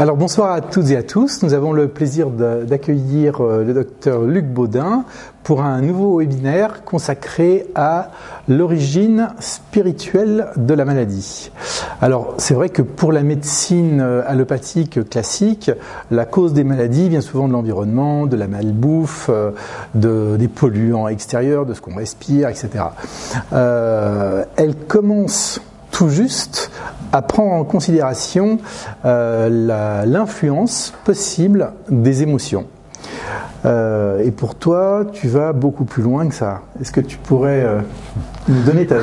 Alors bonsoir à toutes et à tous. Nous avons le plaisir d'accueillir euh, le docteur Luc Baudin pour un nouveau webinaire consacré à l'origine spirituelle de la maladie. Alors c'est vrai que pour la médecine euh, allopathique classique, la cause des maladies vient souvent de l'environnement, de la malbouffe, euh, de, des polluants extérieurs, de ce qu'on respire, etc. elle commence tout juste à prendre en considération euh, l'influence possible des émotions. Euh, et pour toi, tu vas beaucoup plus loin que ça. Est-ce que tu pourrais euh, nous donner ta,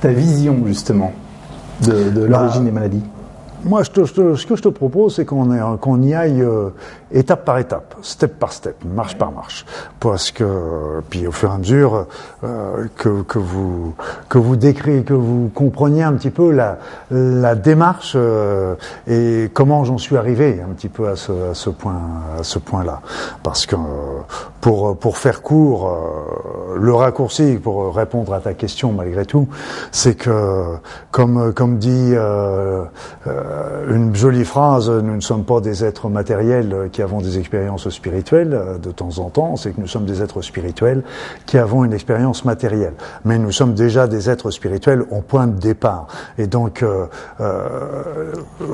ta, vision justement de, de l'origine bah, des maladies? Moi, je te, je ce que je te propose, c'est qu'on y aille euh, étape par étape, step par step, marche par marche, parce que puis au fur et à mesure euh, que, que vous que vous décrivez, que vous compreniez un petit peu la la démarche euh, et comment j'en suis arrivé un petit peu à ce, à ce point à ce point-là, parce que pour pour faire court, le raccourci pour répondre à ta question malgré tout, c'est que comme comme dit euh, une jolie phrase, nous ne sommes pas des êtres matériels qui avons des expériences spirituelles euh, de temps en temps, c'est que nous sommes des êtres spirituels qui avons une expérience matérielle. Mais nous sommes déjà des êtres spirituels au point de départ. Et donc, euh,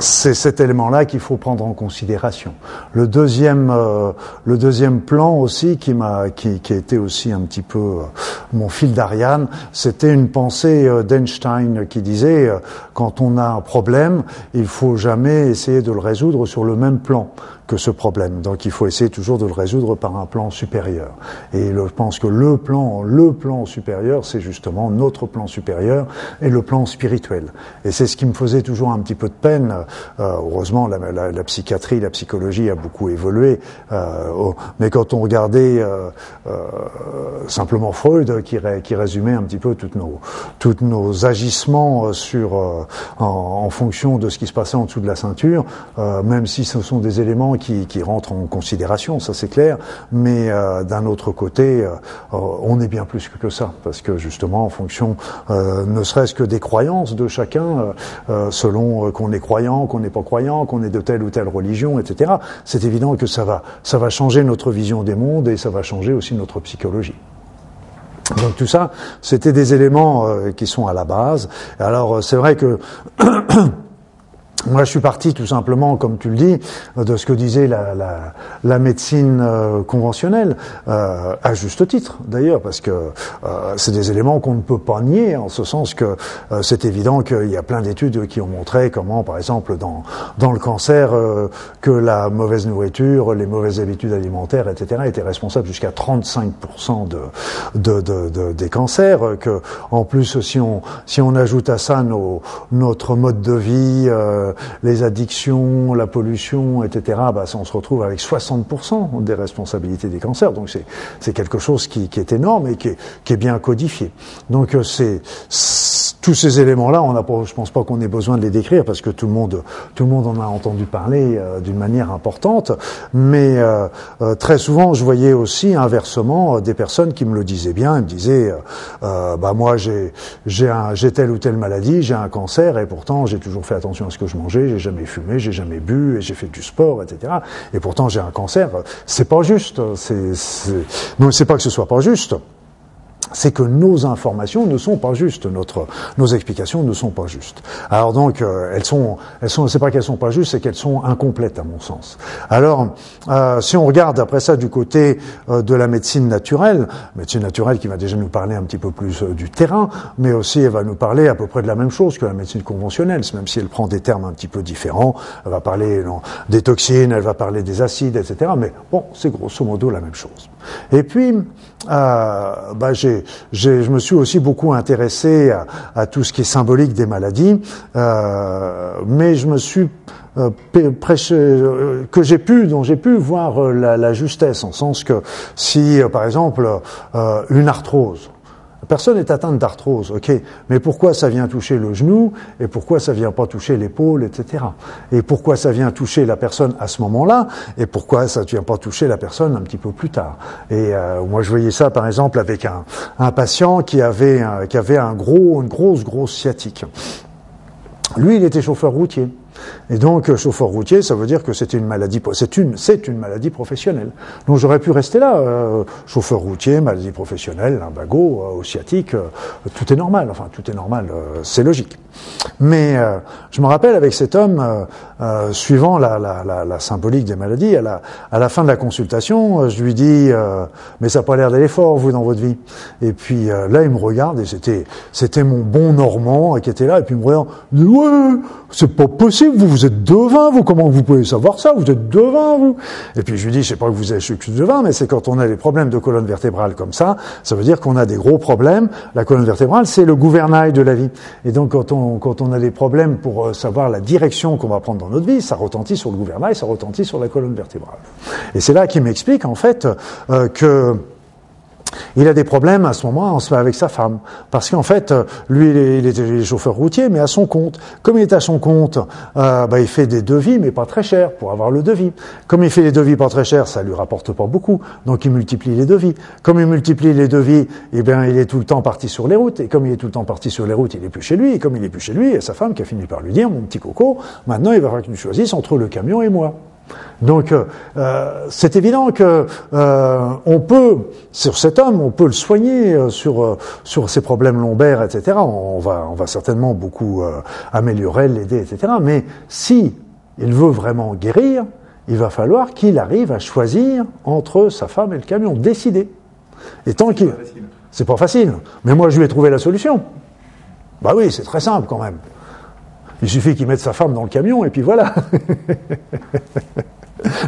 c'est cet élément-là qu'il faut prendre en considération. Le deuxième, le deuxième plan aussi qui m'a, qui, qui été aussi un petit peu mon fil d'Ariane, c'était une pensée d'Einstein qui disait, quand on a un problème, il faut jamais essayer de le résoudre sur le même plan que ce problème. Donc il faut essayer toujours de le résoudre par un plan supérieur. Et je pense que le plan, le plan supérieur, c'est justement notre plan supérieur et le plan spirituel. Et c'est ce qui me faisait toujours un petit peu de peine. Euh, heureusement, la, psychiatrie, la psychologie a beaucoup évolué. Euh, mais quand on regardait euh, simplement Freud, qui, ré, qui, résumait un petit peu toutes nos, toutes nos agissements sur, en, fonction de ce qui se passait en dessous de la ceinture, même si ce sont des éléments qui, qui rentrent en considération, ça c'est clair, mais euh, d'un autre côté, euh, on est bien plus que ça, parce que justement, en fonction, euh, ne serait-ce que des croyances de chacun, selon qu'on est croyant, qu'on n'est pas croyant, qu'on est de telle ou telle religion, etc., c'est évident que ça va, ça va changer notre vision des mondes et ça va changer aussi notre psychologie. Donc tout ça, c'était des éléments qui sont à la base. Alors c'est vrai que Moi, je suis parti tout simplement, comme tu le dis, de ce que disait la, la, la médecine euh, conventionnelle, euh, à juste titre d'ailleurs, parce que euh, c'est des éléments qu'on ne peut pas nier, en ce sens que euh, c'est évident qu'il y a plein d'études qui ont montré comment, par exemple, dans, dans le cancer, euh, que la mauvaise nourriture, les mauvaises habitudes alimentaires, etc., étaient responsables jusqu'à 35% de, de, de, de, des cancers, que en plus, si on, si on ajoute à ça nos, notre mode de vie, les addictions, la pollution, etc., bah, on se retrouve avec 60% des responsabilités des cancers. Donc c'est quelque chose qui, qui, est énorme et qui est, qui est bien codifié. Donc euh, c'est tous ces éléments-là, on a je pense pas qu'on ait besoin de les décrire parce que tout le monde, tout le monde en a entendu parler euh, d'une manière importante. Mais euh, euh, très souvent, je voyais aussi inversement des personnes qui me le disaient bien. Me disaient, bah moi j'ai j'ai telle ou telle maladie, j'ai un cancer et pourtant j'ai toujours fait attention à ce que je mangeais, j'ai jamais fumé, j'ai jamais bu et j'ai fait du sport, etc. Et pourtant j'ai un cancer. C'est pas juste. C'est non, c'est pas que ce soit pas juste c'est que nos informations ne sont pas justes, notre, nos explications ne sont pas justes. Alors donc, euh, elles sont, elles sont, c'est pas qu'elles sont pas justes, c'est qu'elles sont incomplètes à mon sens. Alors, euh, si on regarde après ça du côté euh, de la médecine naturelle, médecine naturelle qui va déjà nous parler un petit peu plus euh, du terrain, mais aussi elle va nous parler à peu près de la même chose que la médecine conventionnelle, même si elle prend des termes un petit peu différents. Elle va parler non, des toxines, elle va parler des acides, etc. Mais bon, c'est grosso modo la même chose. Et puis, euh, bah, j'ai, je me suis aussi beaucoup intéressé à, à, tout ce qui est symbolique des maladies, euh, mais je me suis euh, prêché, euh, que j'ai pu, dont j'ai pu voir euh, la, la, justesse, en sens que si, par exemple, une arthrose, Personne n'est atteinte d'arthrose, ok, mais pourquoi ça vient toucher le genou et pourquoi ça vient pas toucher l'épaule, etc. Et pourquoi ça vient toucher la personne à ce moment-là et pourquoi ça vient pas toucher la personne un petit peu plus tard. Et euh, moi, je voyais ça, par exemple, avec un, patient qui avait qui avait un gros, une grosse, grosse sciatique. Lui, il était chauffeur routier. Et donc, chauffeur routier, ça veut dire que c'est une maladie, c'est une, c'est une maladie professionnelle. Donc, j'aurais pu rester là, euh, chauffeur routier, maladie professionnelle, lumbago, euh, sciatique, euh, tout est normal. Enfin, tout est normal, euh, c'est logique. Mais je me rappelle avec cet homme, suivant la, la, la, la, symbolique des maladies, à la, à la fin de la consultation, je lui dis, mais ça n'a pas l'air d'aller fort, vous, dans votre vie. Et puis là, il me regarde et c'était, c'était mon bon Normand qui était là, et puis il me regarde, il ouais, c'est pas possible, vous, vous êtes devin, vous, comment vous pouvez savoir ça Vous êtes devin, vous? Et puis je lui dis, je sais pas que vous avez je suis devin, mais c'est quand on a des problèmes de colonne vertébrale comme ça, ça veut dire qu'on a des gros problèmes. La colonne vertébrale, c'est le gouvernail de la vie. Et donc quand on, quand on a des problèmes pour euh, savoir la direction qu'on va prendre dans notre vie, ça retentit sur le gouvernail, ça retentit sur la colonne vertébrale. Et c'est là qu'il m'explique en fait euh, que il a des problèmes à ce moment avec sa femme. Parce qu'en fait, lui, il était chauffeur routier, mais à son compte. Comme il est à son compte, euh, bah, il fait des devis, mais pas très chers, pour avoir le devis. Comme il fait des devis pas très chers, ça lui rapporte pas beaucoup. Donc il multiplie les devis. Comme il multiplie les devis, eh bien, il est tout le temps parti sur les routes. Et comme il est tout le temps parti sur les routes, il est plus chez lui. Et comme il est plus chez lui, a sa femme qui a fini par lui dire, mon petit coco, maintenant il va falloir que tu choisisses entre le camion et moi. Donc euh, c'est évident que euh, on peut sur cet homme, on peut le soigner euh, sur euh, sur ses problèmes lombaires, etc. On va on va certainement beaucoup euh, améliorer, l'aider, etc. Mais si il veut vraiment guérir, il va falloir qu'il arrive à choisir entre sa femme et le camion, décider. Et tant qu'il c'est pas facile, mais moi je lui ai trouvé la solution. Bah oui, c'est très simple quand même. Il suffit qu'il mette sa femme dans le camion et puis voilà.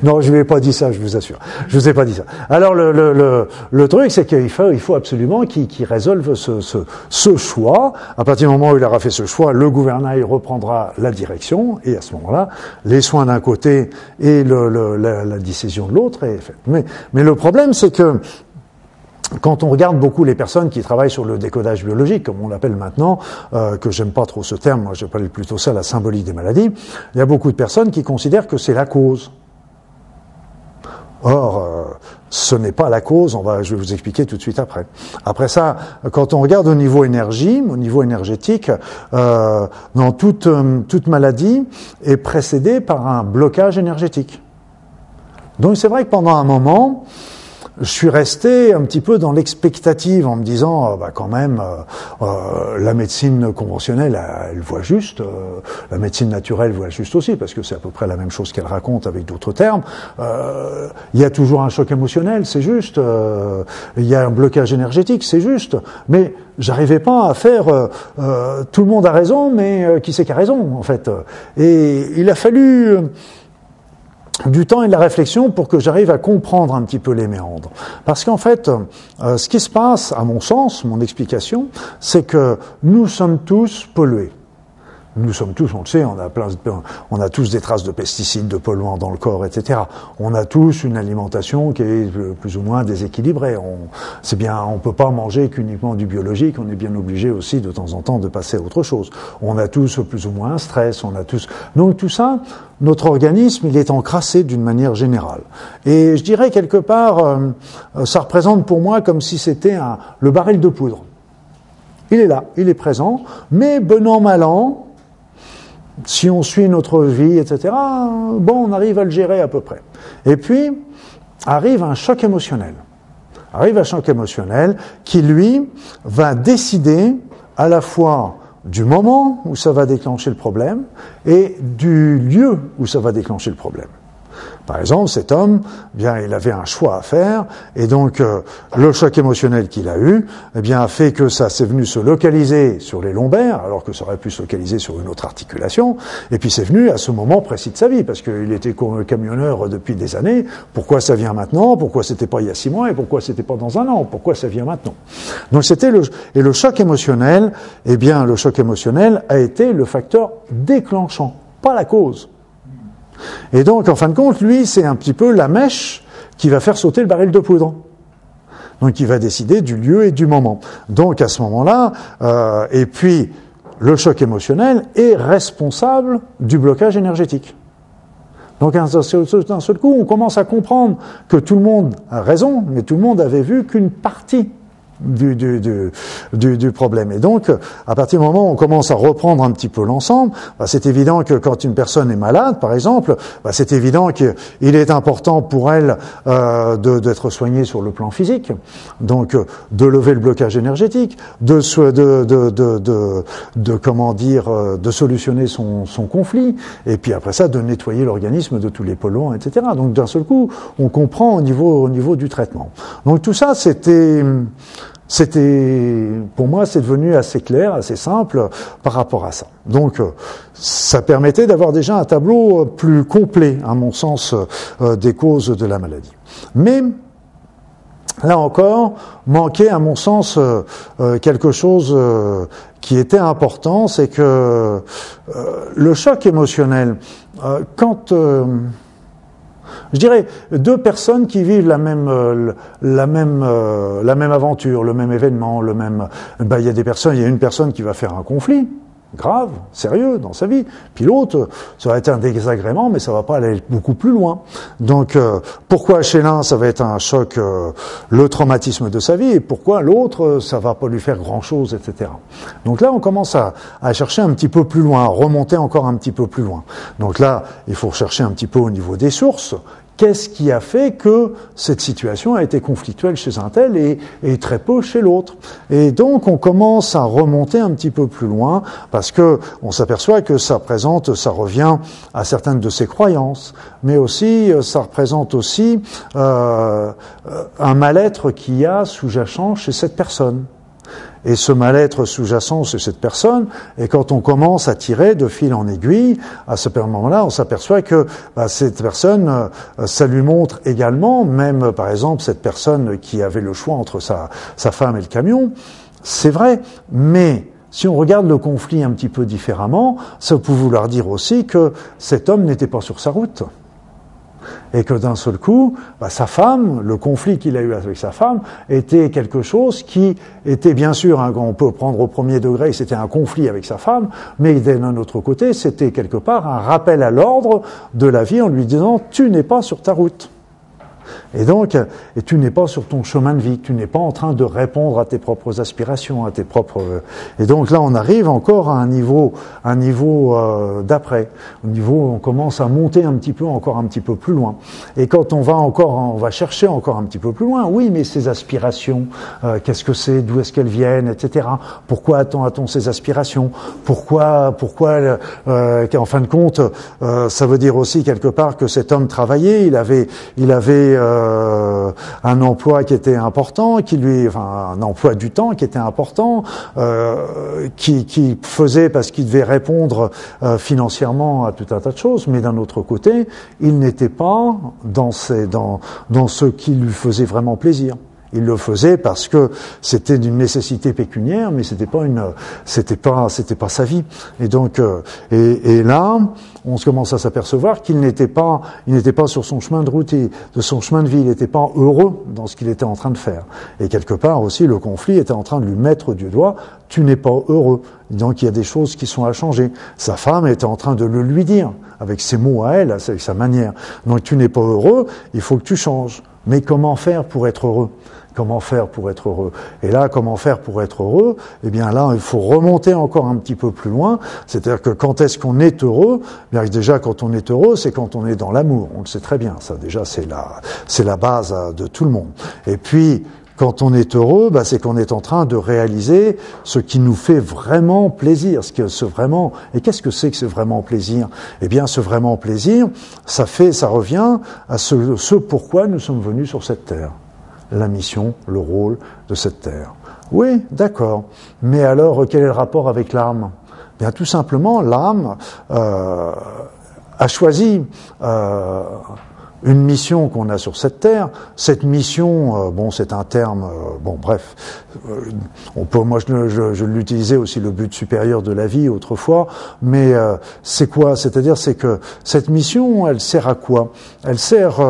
non, je ne lui ai pas dit ça, je vous assure. Je vous ai pas dit ça. Alors le, le, le, le truc, c'est qu'il faut, il faut absolument qu'il qu résolve ce, ce, ce, choix. À partir du moment où il aura fait ce choix, le gouvernail reprendra la direction et à ce moment-là, les soins d'un côté et la, la, décision de l'autre est faite. Mais, mais le problème, c'est que quand on regarde beaucoup les personnes qui travaillent sur le décodage biologique, comme on l'appelle maintenant, euh, que j'aime pas trop ce terme, moi j'appelle plutôt ça la symbolique des maladies, il y a beaucoup de personnes qui considèrent que c'est la cause. Or, euh, ce n'est pas la cause, on va, je vais vous expliquer tout de suite après. Après ça, quand on regarde au niveau énergie, au niveau énergétique, euh, dans toute, euh, toute maladie est précédée par un blocage énergétique. Donc c'est vrai que pendant un moment, je suis resté un petit peu dans l'expectative en me disant, euh, bah, quand même, euh, euh, la médecine conventionnelle, elle, voit juste, la médecine naturelle voit juste aussi, parce que c'est à peu près la même chose qu'elle raconte avec d'autres termes. Il y a toujours un choc émotionnel, c'est juste. Il y a un blocage énergétique, c'est juste. Mais j'arrivais pas à faire tout le monde a raison, mais qui c'est qui a raison en fait? Et il a fallu du temps et de la réflexion pour que j'arrive à comprendre un petit peu les méandres. Parce qu'en fait, euh, ce qui se passe, à mon sens, mon explication, c'est que nous sommes tous pollués. Nous sommes tous, on le sait, on a, plein on a tous des traces de pesticides, de polluants dans le corps, etc. On a tous une alimentation qui est plus ou moins déséquilibrée. On, c'est bien, on peut pas manger qu'uniquement du biologique. On est bien obligé aussi de temps en temps de passer à autre chose. On a tous plus ou moins un stress. On a tous. Donc tout ça, notre organisme, il est encrassé d'une manière générale. Et je dirais quelque part, euh, ça représente pour moi comme si c'était un, le baril de poudre. Il est là, il est présent, mais bon an, mal an, si on suit notre vie, etc., bon, on arrive à le gérer à peu près. Et puis, arrive un choc émotionnel. Arrive un choc émotionnel qui, lui, va décider à la fois du moment où ça va déclencher le problème et du lieu où ça va déclencher le problème. Par exemple, cet homme, eh bien, il avait un choix à faire, et donc euh, le choc émotionnel qu'il a eu, eh bien, a fait que ça s'est venu se localiser sur les lombaires, alors que ça aurait pu se localiser sur une autre articulation, et puis c'est venu à ce moment précis de sa vie, parce qu'il était camionneur depuis des années. Pourquoi ça vient maintenant? Pourquoi c'était pas il y a six mois? Et pourquoi c'était pas dans un an? Pourquoi ça vient maintenant? Donc c'était le et le choc émotionnel, eh bien, le choc émotionnel a été le facteur déclenchant, pas la cause. Et donc, en fin de compte, lui, c'est un petit peu la mèche qui va faire sauter le baril de poudre. Donc, il va décider du lieu et du moment. Donc, à ce moment-là, euh, et puis, le choc émotionnel est responsable du blocage énergétique. Donc, d'un seul coup, on commence à comprendre que tout le monde a raison, mais tout le monde avait vu qu'une partie du, du, du, du, problème. Et donc, à partir du moment où on commence à reprendre un petit peu l'ensemble, bah, c'est évident que quand une personne est malade, par exemple, bah, c'est évident qu'il est important pour elle euh, d'être soignée sur le plan physique, donc de lever le blocage énergétique, de, de, de, de, de comment dire, euh, de solutionner son, son conflit, et puis après ça, de nettoyer l'organisme de tous les polluants, etc. Donc d'un seul coup, on comprend au niveau, au niveau du traitement. Donc tout ça, c'était c'était, pour moi, c'est devenu assez clair, assez simple par rapport à ça. Donc, euh, ça permettait d'avoir déjà un tableau plus complet, à mon sens, euh, des causes de la maladie. Mais, là encore, manquait, à mon sens, euh, quelque chose qui était important, c'est que le choc émotionnel, quand je dirais deux personnes qui vivent la même euh, la même euh, la même aventure, le même événement, le même. Ben, il y a des personnes, il y a une personne qui va faire un conflit grave, sérieux dans sa vie. Puis l'autre, ça va être un désagrément, mais ça va pas aller beaucoup plus loin. Donc, euh, pourquoi chez l'un, ça va être un choc, le traumatisme de sa vie, et pourquoi l'autre, ça va pas lui faire grand-chose, etc. Donc là, on commence à, à, chercher un petit peu plus loin, à remonter encore un petit peu plus loin. Donc là, il faut chercher un petit peu au niveau des sources. Qu'est-ce qui a fait que cette situation a été conflictuelle chez un tel et, très peu chez l'autre. Et donc on commence à remonter un petit peu plus loin parce que on s'aperçoit que ça présente, ça revient à certaines de ses croyances, mais aussi euh, ça représente aussi euh, un mal-être qu'il y a sous-jacent chez cette personne et ce mal-être sous-jacent chez cette personne. Et quand on commence à tirer de fil en aiguille, à ce moment-là, on s'aperçoit que bah, cette personne, euh, ça lui montre également, même par exemple cette personne qui avait le choix entre sa, sa femme et le camion, c'est vrai, mais si on regarde le conflit un petit peu différemment, ça peut vouloir dire aussi que cet homme n'était pas sur sa route et que d'un seul coup, bah, sa femme, le conflit qu'il a eu avec sa femme, était quelque chose qui était bien sûr, hein, on peut prendre au premier degré, c'était un conflit avec sa femme, mais d'un autre côté, c'était quelque part un rappel à l'ordre de la vie en lui disant tu n'es pas sur ta route. Et donc, et tu n'es pas sur ton chemin de vie, tu n'es pas en train de répondre à tes propres aspirations, à tes propres. Et donc là, on arrive encore à un niveau, un niveau euh, d'après, au niveau on commence à monter un petit peu, encore un petit peu plus loin. Et quand on va encore, on va chercher encore un petit peu plus loin. Oui, mais ces aspirations, euh, qu'est-ce que c'est, d'où est-ce qu'elles viennent, etc. Pourquoi a-t-on ces aspirations? Pourquoi, pourquoi, euh, en fin de compte, euh, ça veut dire aussi quelque part que cet homme travaillait, il avait, il avait euh, un emploi qui était important, qui lui, enfin un emploi du temps qui était important, euh, qui, faisait parce qu'il devait répondre euh, financièrement à tout un tas de choses, mais d'un autre côté, il n'était pas dans ce qui lui faisait vraiment plaisir. Il le faisait parce que c'était d'une nécessité pécuniaire, mais c'était pas une, c'était pas, c'était pas sa vie. Et donc, euh, et, là, on commence à s'apercevoir qu'il n'était pas, il n'était pas sur son chemin de route et de son chemin de vie. Il n'était pas heureux dans ce qu'il était en train de faire. Et quelque part aussi, le conflit était en train de lui mettre du doigt. Tu n'es pas heureux. Donc il y a des choses qui sont à changer. Sa femme était en train de le lui dire avec ses mots à elle, avec sa manière. Donc tu n'es pas heureux. Il faut que tu changes. Mais comment faire pour être heureux? Comment faire pour être heureux Et là, comment faire pour être heureux? Eh bien là, il faut remonter encore un petit peu plus loin. C'est-à-dire que quand est-ce qu'on est heureux? Eh Bien déjà, quand on est heureux, c'est quand on est dans l'amour. On le sait très bien. Ça, déjà, c'est la, c'est la base euh, de tout le monde. Et puis, quand on est heureux, bah, c'est qu'on est en train de réaliser ce qui nous fait vraiment plaisir. Ce que ce vraiment et qu'est-ce que c'est que ce vraiment plaisir? Eh bien, ce vraiment plaisir, ça fait, ça revient à ce, ce pourquoi nous sommes venus sur cette terre la mission, le rôle de cette terre. Oui, d'accord. Mais alors, quel est le rapport avec l'âme? Bien, tout simplement, l'âme euh, a choisi euh, une mission qu'on a sur cette terre. Cette mission, euh, bon, c'est un terme, euh, bon, bref, euh, on peut, moi, je, je, je l'utilisais aussi le but supérieur de la vie autrefois, mais c'est quoi? C'est-à-dire, c'est que cette mission, elle sert à quoi? Elle sert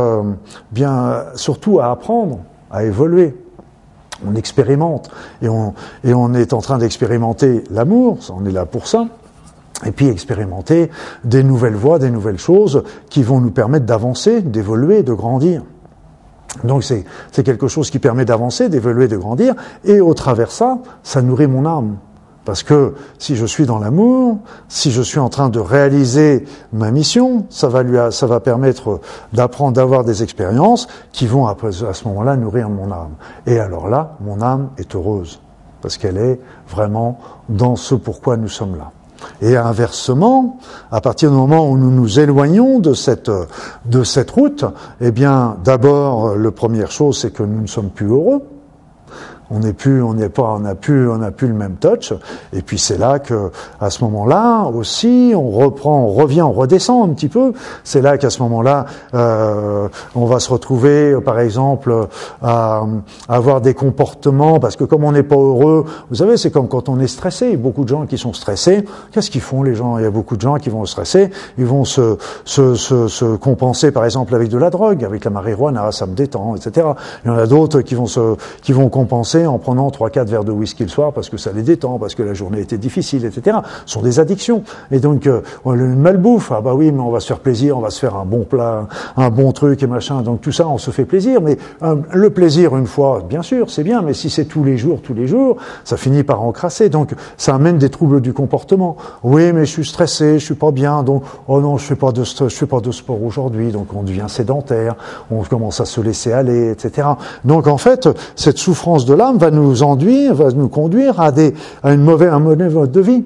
bien surtout à apprendre à évoluer. On expérimente et on, est en train d'expérimenter l'amour, on est là pour ça, et puis expérimenter des nouvelles voies, des nouvelles choses qui vont nous permettre d'avancer, d'évoluer, de grandir. Donc c'est quelque chose qui permet d'avancer, d'évoluer, de grandir, et au travers ça, ça nourrit mon âme. Parce que si je suis dans l'amour, si je suis en train de réaliser ma mission, ça va lui, ça va permettre d'apprendre, d'avoir des expériences qui vont à ce moment-là nourrir mon âme. Et alors là, mon âme est heureuse parce qu'elle est vraiment dans ce pourquoi nous sommes là. Et inversement, à partir du moment où nous nous éloignons de cette, de cette route, eh bien, d'abord, la première chose, c'est que nous ne sommes plus heureux on n'est plus, on n'est pas, on n'a plus, on n'a plus le même touch. Et puis c'est là que, à ce moment-là aussi, on reprend, on revient, on redescend un petit peu. C'est là qu'à ce moment-là, euh, on va se retrouver, par exemple, à, avoir des comportements, parce que comme on n'est pas heureux, vous savez, c'est comme quand on est stressé. Beaucoup de gens qui sont stressés, qu'est-ce qu'ils font les gens? Il y a beaucoup de gens qui vont stresser, ils vont se, se, se, se compenser, par exemple, avec de la drogue, avec la marijuana, ça me détend, etc. Il y en a d'autres qui vont se, qui vont compenser en prenant trois quatre verres de whisky le soir parce que ça les détend, parce que la journée était difficile, etc. Ce sont des addictions. Et donc, euh, le malbouffe, ah bah oui, mais on va se faire plaisir, on va se faire un bon plat, un bon truc et machin. Donc tout ça, on se fait plaisir. Mais euh, le plaisir, une fois, bien sûr, c'est bien, mais si c'est tous les jours, tous les jours, ça finit par encrasser. Donc ça amène des troubles du comportement. Oui, mais je suis stressé, je suis pas bien, donc oh non, je fais pas de je fais pas de sport aujourd'hui, donc on devient sédentaire, on commence à se laisser aller, etc. Donc en fait, cette souffrance de va nous enduire, va nous conduire à, un mauvais mode de vie.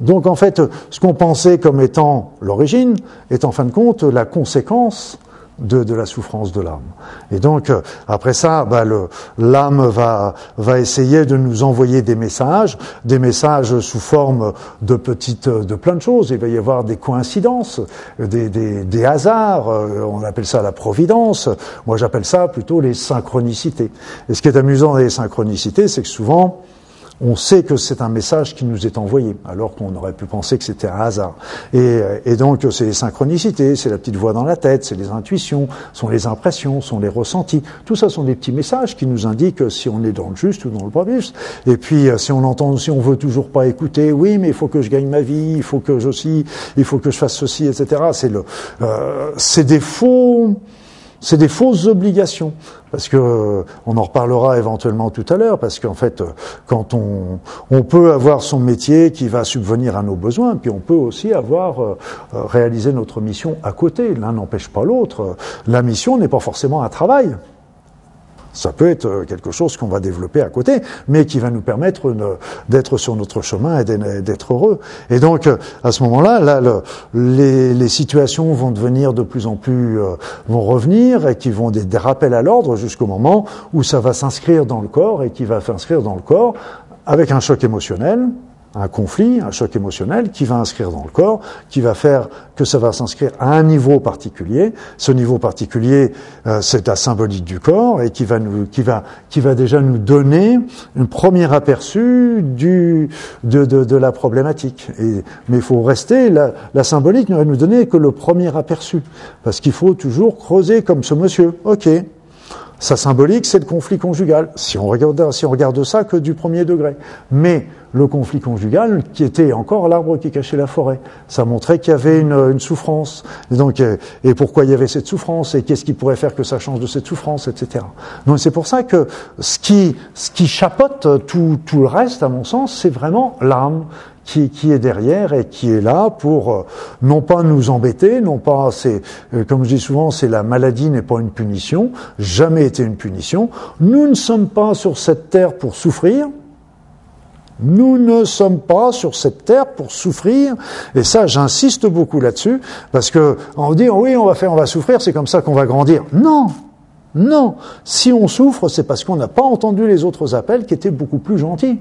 Donc en fait, ce qu'on pensait comme étant l'origine est en fin de compte la conséquence de, de la souffrance de l'âme. Et donc, euh, après ça, bah, l'âme va, va essayer de nous envoyer des messages, des messages sous forme de petites, de plein de choses. Il va y avoir des coïncidences, des, des, des hasards. Euh, on appelle ça la providence. Moi, j'appelle ça plutôt les synchronicités. Et ce qui est amusant dans les synchronicités, c'est que souvent, on sait que c'est un message qui nous est envoyé, alors qu'on aurait pu penser que c'était un hasard. Et, donc, c'est les synchronicités, c'est la petite voix dans la tête, c'est les intuitions, sont les impressions, sont les ressentis. Tout ça sont des petits messages qui nous indiquent si on est dans le juste ou dans le pas juste. Et puis, euh, si on entend, si on veut toujours pas écouter, oui, mais il faut que je gagne ma vie, il faut que je aussi, il faut que je fasse ceci, etc. C'est le, euh, c'est des faux, c'est des fausses obligations. Parce que euh, on en reparlera éventuellement tout à l'heure, parce qu'en fait, euh, quand on, on peut avoir son métier qui va subvenir à nos besoins, puis on peut aussi avoir euh, réalisé notre mission à côté. L'un n'empêche pas l'autre. La mission n'est pas forcément un travail. Ça peut être euh, quelque chose qu'on va développer à côté, mais qui va nous permettre d'être sur notre chemin et d'être heureux. Et donc, euh, à ce moment-là, là, les, les, situations vont devenir de plus en plus, euh, vont revenir et qui vont des, des rappels à l'ordre jusqu'au moment où ça va s'inscrire dans le corps et qui va s'inscrire dans le corps avec un choc émotionnel, un conflit, un choc émotionnel qui va inscrire dans le corps, qui va faire que ça va s'inscrire à un niveau particulier. Ce niveau particulier, euh, c'est la symbolique du corps et qui va nous, qui va, qui va déjà nous donner un premier aperçu de, de, de la problématique. Mais il faut rester, la, la symbolique ne va nous donner que le premier aperçu, parce qu'il faut toujours creuser comme ce monsieur. Ok, sa symbolique, c'est le conflit conjugal. Si on regarde, ça que du premier degré. Mais le conflit conjugal, qui était encore l'arbre qui cachait la forêt, ça montrait qu'il y avait une, une, souffrance. Et donc, euh, et pourquoi il y avait cette souffrance? Et qu'est-ce qui pourrait faire que ça change de cette souffrance, etc. Donc, c'est pour ça que ce qui, ce qui chapote tout, tout le reste, à mon sens, c'est vraiment l'âme qui, qui, est derrière et qui est là pour euh, non pas nous embêter, non pas c'est euh, comme je dis souvent c'est la maladie n'est pas une punition, jamais été une punition. Nous ne sommes pas sur cette terre pour souffrir. Nous ne sommes pas sur cette terre pour souffrir, et ça, j'insiste beaucoup là-dessus, parce que on dit oui, on va faire, on va souffrir, c'est comme ça qu'on va grandir. Non, non, si on souffre, c'est parce qu'on n'a pas entendu les autres appels qui étaient beaucoup plus gentils.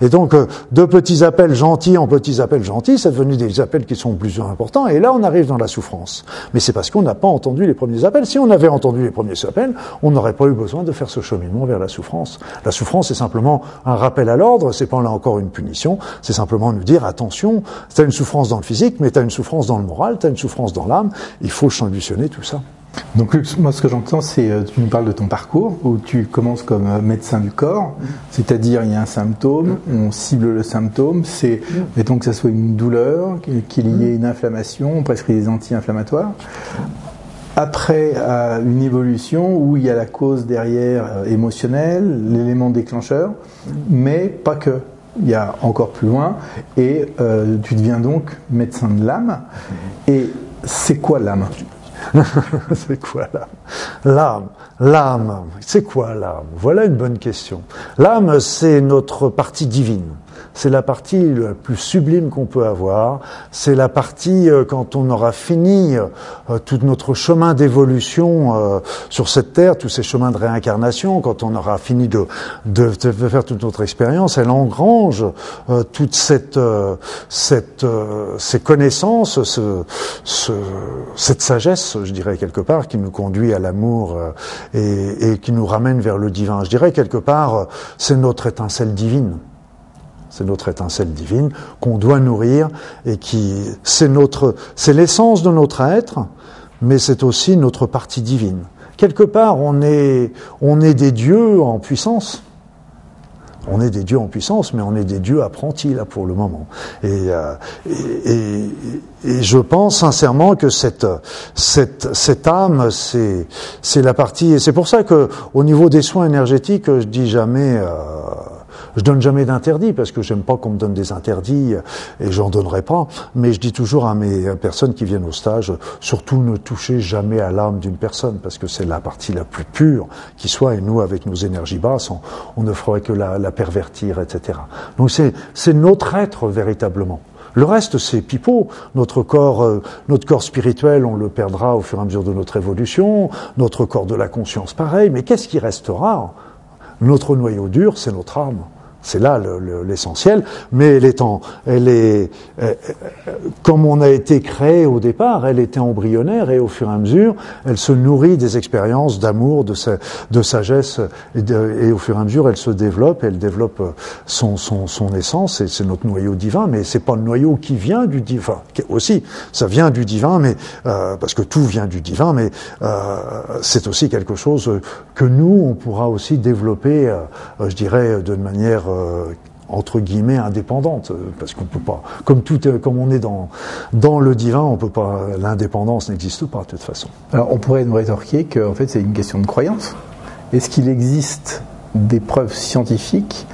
Et donc, euh, de petits appels gentils en petits appels gentils, c'est devenu des appels qui sont plus importants, et là, on arrive dans la souffrance. Mais c'est parce qu'on n'a pas entendu les premiers appels. Si on avait entendu les premiers appels, on n'aurait pas eu besoin de faire ce cheminement vers la souffrance. La souffrance, c'est simplement un rappel à l'ordre, c'est pas là encore une punition, c'est simplement nous dire, attention, tu as une souffrance dans le physique, mais tu as une souffrance dans le moral, tu as une souffrance dans l'âme, il faut solutionner tout ça. Donc moi ce que j'entends c'est euh, tu nous parles de ton parcours où tu commences comme euh, médecin du corps, c'est-à-dire il y a un symptôme, on cible le symptôme, c'est mettons que ça soit une douleur, qu'il y ait une inflammation, on prescrit des anti-inflammatoires. après une évolution où il y a la cause derrière émotionnelle, l'élément déclencheur, mais pas que. Il y a encore plus loin, et tu deviens donc médecin de l'âme. Et c'est quoi l'âme? c'est quoi l'âme L'âme, l'âme, c'est quoi l'âme? Voilà une bonne question. L'âme, c'est notre partie divine c'est la partie la plus sublime qu'on peut avoir. C'est la partie euh, quand on aura fini euh, tout notre chemin d'évolution euh, sur cette terre, tous ces chemins de réincarnation, quand on aura fini de, de, faire toute notre expérience, elle engrange toute cette, cette ces connaissances, ce, ce, cette sagesse, je dirais quelque part, qui nous conduit à l'amour et, et qui nous ramène vers le divin. Je dirais quelque part, c'est notre étincelle divine. C'est notre étincelle divine qu'on doit nourrir et qui, c'est notre, c'est l'essence de notre être, mais c'est aussi notre partie divine. Quelque part, on est, on est des dieux en puissance. On est des dieux en puissance, mais on est des dieux apprentis là pour le moment. Et, euh, et, et, je pense sincèrement que cette, cette, cette âme, c'est, c'est la partie. Et c'est pour ça que, au niveau des soins énergétiques, je dis jamais. Euh, je donne jamais d'interdits parce que j'aime pas qu'on me donne des interdits et j'en donnerai pas. Mais je dis toujours à mes personnes qui viennent au stage, surtout ne touchez jamais à l'âme d'une personne parce que c'est la partie la plus pure qui soit. Et nous, avec nos énergies basses, on, ne ferait que la, pervertir, etc. Donc c'est c'est notre être véritablement. Le reste, c'est pipeau. Notre corps, euh, notre corps spirituel, on le perdra au fur et à mesure de notre évolution. Notre corps de la conscience, pareil. Mais qu'est-ce qui restera? Notre noyau dur, c'est notre âme. C'est là l'essentiel, mais elle est, en, elle est euh, euh, comme on a été créé au départ, elle était embryonnaire et au fur et à mesure, elle se nourrit des expériences d'amour, de, de sagesse, et, au fur et à mesure, elle se développe, elle développe euh, son, son, son essence, et c'est notre noyau divin, mais c'est pas le noyau qui vient du divin, aussi, ça vient du divin, mais parce que tout vient du divin, mais c'est aussi quelque chose que nous, on pourra aussi développer, je dirais, de manière euh, entre guillemets indépendante parce qu'on peut pas comme tout comme on est dans dans le divin on peut pas l'indépendance n'existe pas de toute façon. Alors on pourrait nous rétorquer que en fait c'est une question de croyance. Est-ce qu'il existe des preuves scientifiques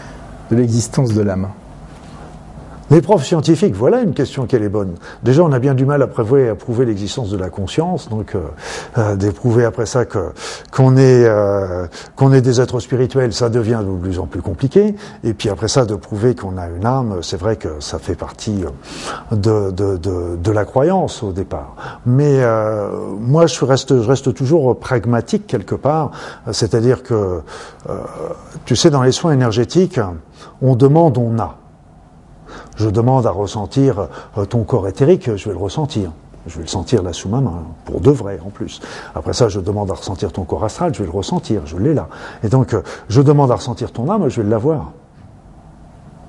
de l'existence de l'âme? Les profs scientifiques, voilà une question qui est bonne. Déjà, on a bien du mal à, prouver, à prouver l'existence de la conscience, donc euh, euh, d'éprouver après ça que qu'on est euh, qu'on est des êtres spirituels, ça devient de plus en plus compliqué. Et puis après ça, de prouver qu'on a une âme, c'est vrai que ça fait partie de, de, de, de la croyance au départ. Mais moi, je reste je reste toujours pragmatique quelque part, c'est-à-dire que tu sais, dans les soins énergétiques, on demande, on a je demande à ressentir euh, ton corps éthérique, je vais le ressentir. Je vais le sentir là sous ma main, pour de vrai en plus. Après ça, je demande à ressentir ton corps astral, je vais le ressentir, je l'ai là. Et donc, euh, je demande à ressentir ton âme, je vais l'avoir.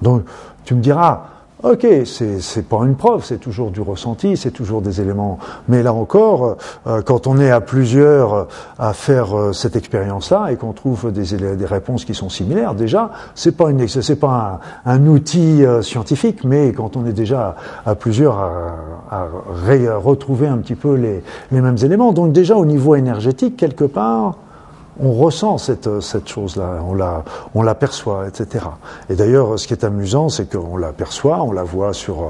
Donc, tu me diras, Ok, c'est pas une preuve, c'est toujours du ressenti, c'est toujours des éléments. Mais là encore, euh, quand on est à plusieurs euh, à faire euh, cette expérience-là et qu'on trouve des, des, réponses qui sont similaires, déjà, c'est pas une, c'est pas un, outil scientifique, mais quand on est déjà à, plusieurs à, à retrouver un petit peu les, les mêmes éléments. Donc déjà au niveau énergétique, quelque part, on ressent cette, cette chose-là, on la, on l'aperçoit, etc. Et d'ailleurs, ce qui est amusant, c'est qu'on l'aperçoit, on la voit sur,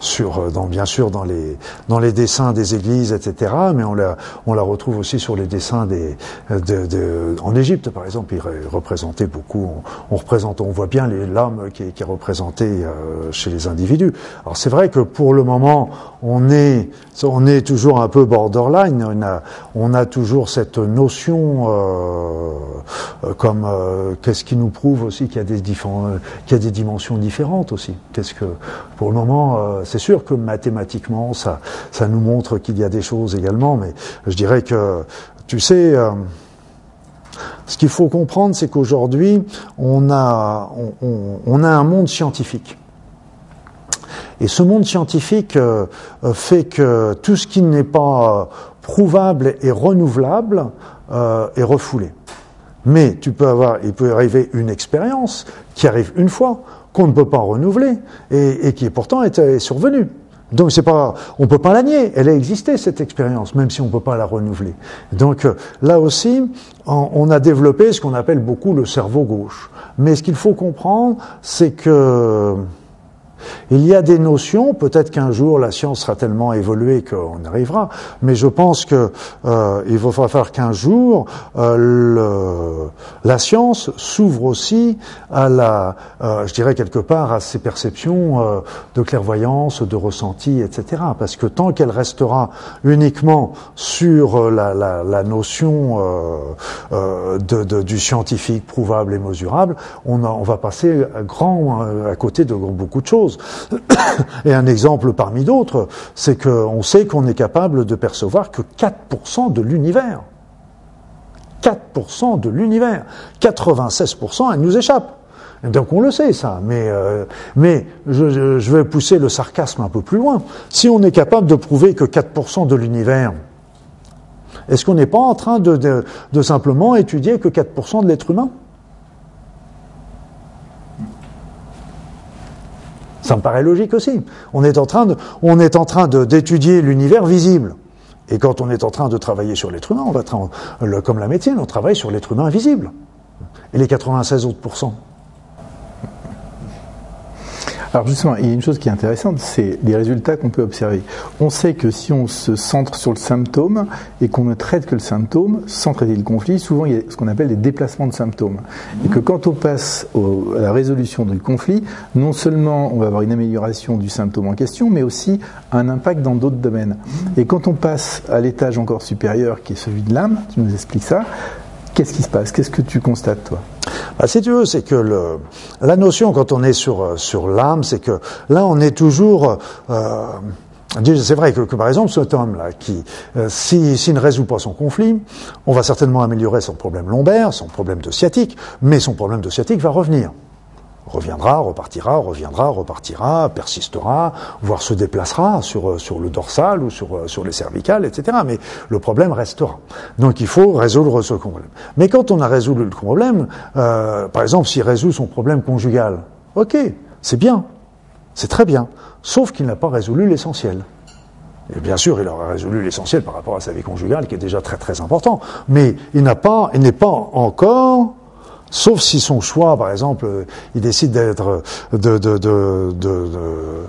sur, dans, bien sûr dans les, dans les dessins des églises, etc. Mais on la, on la retrouve aussi sur les dessins des, de, de, en Égypte, par exemple, il représentait beaucoup. On, représente, on voit bien l'âme qui, qui est représentée euh, chez les individus. Alors c'est vrai que pour le moment, on est, on est toujours un peu borderline. On a, on a toujours cette notion. Euh, euh, comme euh, qu'est-ce qui nous prouve aussi qu'il y a des qu'il y a des dimensions différentes aussi. Qu'est-ce que, pour le moment, euh, c'est sûr que mathématiquement, ça, ça nous montre qu'il y a des choses également, mais je dirais que, tu sais. Ce qu'il faut comprendre, c'est qu'aujourd'hui, on a, a un monde scientifique. Et ce monde scientifique fait que tout ce qui n'est pas prouvable et renouvelable euh, est refoulé. Mais tu peux avoir, il peut arriver une expérience qui arrive une fois, qu'on ne peut pas renouveler, et, et qui pourtant est, est survenue. Donc c'est pas, on peut pas la nier. Elle a existé cette expérience, même si on peut pas la renouveler. Donc euh, là aussi, on a développé ce qu'on appelle beaucoup le cerveau gauche. Mais ce qu'il faut comprendre, c'est que il y a des notions, peut-être qu'un jour la science sera tellement évoluée qu'on arrivera, mais je pense que euh, va falloir qu'un jour euh, la science s'ouvre aussi à la, euh, je dirais quelque part, à ses perceptions euh, de clairvoyance, de ressenti, etc. Parce que tant qu'elle restera uniquement sur la, notion du scientifique prouvable et mesurable, on, va passer grand à côté de beaucoup de choses. Et un exemple parmi d'autres, c'est qu'on sait qu'on est capable de percevoir que 4% de l'univers. 4% de l'univers. 96%, elle nous échappe. Donc on le sait ça, mais, euh, mais je, vais pousser le sarcasme un peu plus loin. Si on est capable de prouver que 4% de l'univers, est-ce qu'on n'est pas en train de, de, de simplement étudier que 4% de l'être humain? Ça me paraît logique aussi. On est en train d'étudier l'univers visible. Et quand on est en train de travailler sur l'être humain, on va comme la médecine, on travaille sur l'être humain invisible. Et les 96 autres pourcents alors justement, il y a une chose qui est intéressante, c'est les résultats qu'on peut observer. On sait que si on se centre sur le symptôme et qu'on ne traite que le symptôme sans traiter le conflit, souvent il y a ce qu'on appelle des déplacements de symptômes. Et que quand on passe à la résolution du conflit, non seulement on va avoir une amélioration du symptôme en question, mais aussi un impact dans d'autres domaines. Et quand on passe à l'étage encore supérieur, qui est celui de l'âme, tu nous expliques ça, qu'est-ce qui se passe? Qu'est-ce que tu constates, toi? Bah, si tu veux, c'est que la notion quand on est sur, euh, sur l'âme, c'est que là on est toujours... Euh, c'est vrai que, que, par exemple cet homme-là, qui euh, s'il ne résout pas son conflit, on va certainement améliorer son problème lombaire, son problème de sciatique, mais son problème de sciatique va revenir reviendra, repartira, reviendra, repartira, persistera, voire se déplacera sur, euh, le dorsal ou sur, euh, sur les cervicales, etc. Mais le problème restera. Donc il faut résoudre ce problème. Mais quand on a résolu le problème, euh, par exemple s'il résout son problème conjugal, ok, c'est bien, c'est très bien, sauf qu'il n'a pas résolu l'essentiel. Et bien sûr, il aura résolu l'essentiel par rapport à sa vie conjugale, qui est déjà très très important. Mais il n'a pas, il n'est pas encore Sauf si son choix, par exemple, il décide d'être de, de, de, de,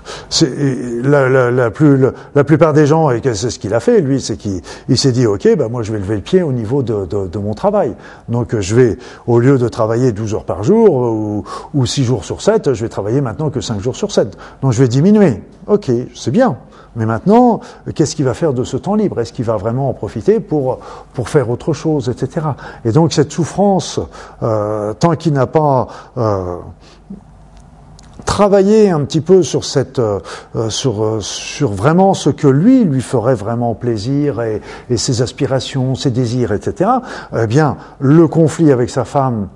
la, plus, la, plupart des gens, et c'est ce qu'il a fait, lui, c'est qu'il il, s'est dit, ok, bah moi je vais lever le pied au niveau de, de, mon travail. Donc je vais, au lieu de travailler 12 heures par jour ou, ou 6 jours sur 7, je vais travailler maintenant que 5 jours sur 7. Donc je vais diminuer. Ok, c'est bien. Mais maintenant, qu'est-ce qu'il va faire de ce temps libre? Est-ce qu'il va vraiment en profiter pour, pour faire autre chose, etc. Et donc cette souffrance, euh, tant qu'il n'a pas euh, travaillé un petit peu sur cette, euh, sur, sur vraiment ce que lui lui ferait vraiment plaisir et, et ses aspirations, ses désirs, etc. Eh bien, le conflit avec sa femme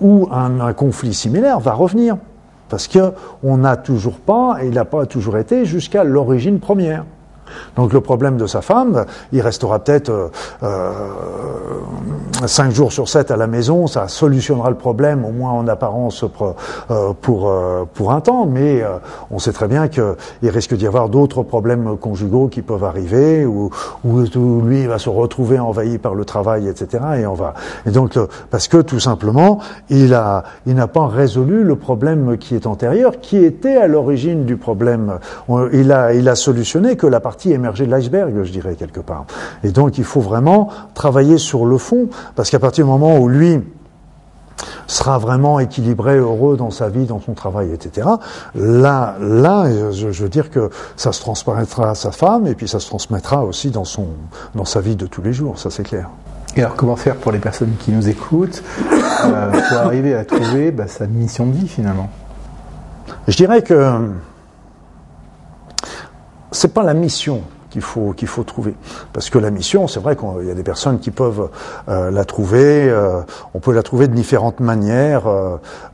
ou un conflit similaire va revenir. Parce qu'on n'a toujours pas, et il n'a pas toujours été, jusqu'à l'origine première. Donc le problème de sa femme, il restera peut-être euh, euh, cinq jours sur sept à la maison, ça solutionnera le problème, au moins en apparence pour, euh, pour, euh, pour un temps, mais on sait très bien qu'il risque d'y avoir d'autres problèmes conjugaux qui peuvent arriver, ou, ou, lui va se retrouver envahi par le travail, etc. Et on va. Et donc parce que tout simplement, il a, il n'a pas résolu le problème qui est antérieur, qui était à l'origine du problème. Il a, il a solutionné que la partie émergée de l'iceberg, je dirais quelque part. Et donc il faut vraiment travailler sur le fond parce qu'à partir du moment où lui sera vraiment équilibré, heureux dans sa vie, dans son travail, etc. Là, là, je, veux dire que ça se transmettra à sa femme et puis ça se transmettra aussi dans son, dans sa vie de tous les jours. Ça, c'est clair. Et alors, comment faire pour les personnes qui nous écoutent euh, pour arriver à trouver bah, sa mission de vie finalement? Je dirais que c'est pas la mission qu'il faut trouver. Parce que la mission, c'est vrai qu'il y a des personnes qui peuvent euh, la trouver. Euh, on peut la trouver de différentes manières.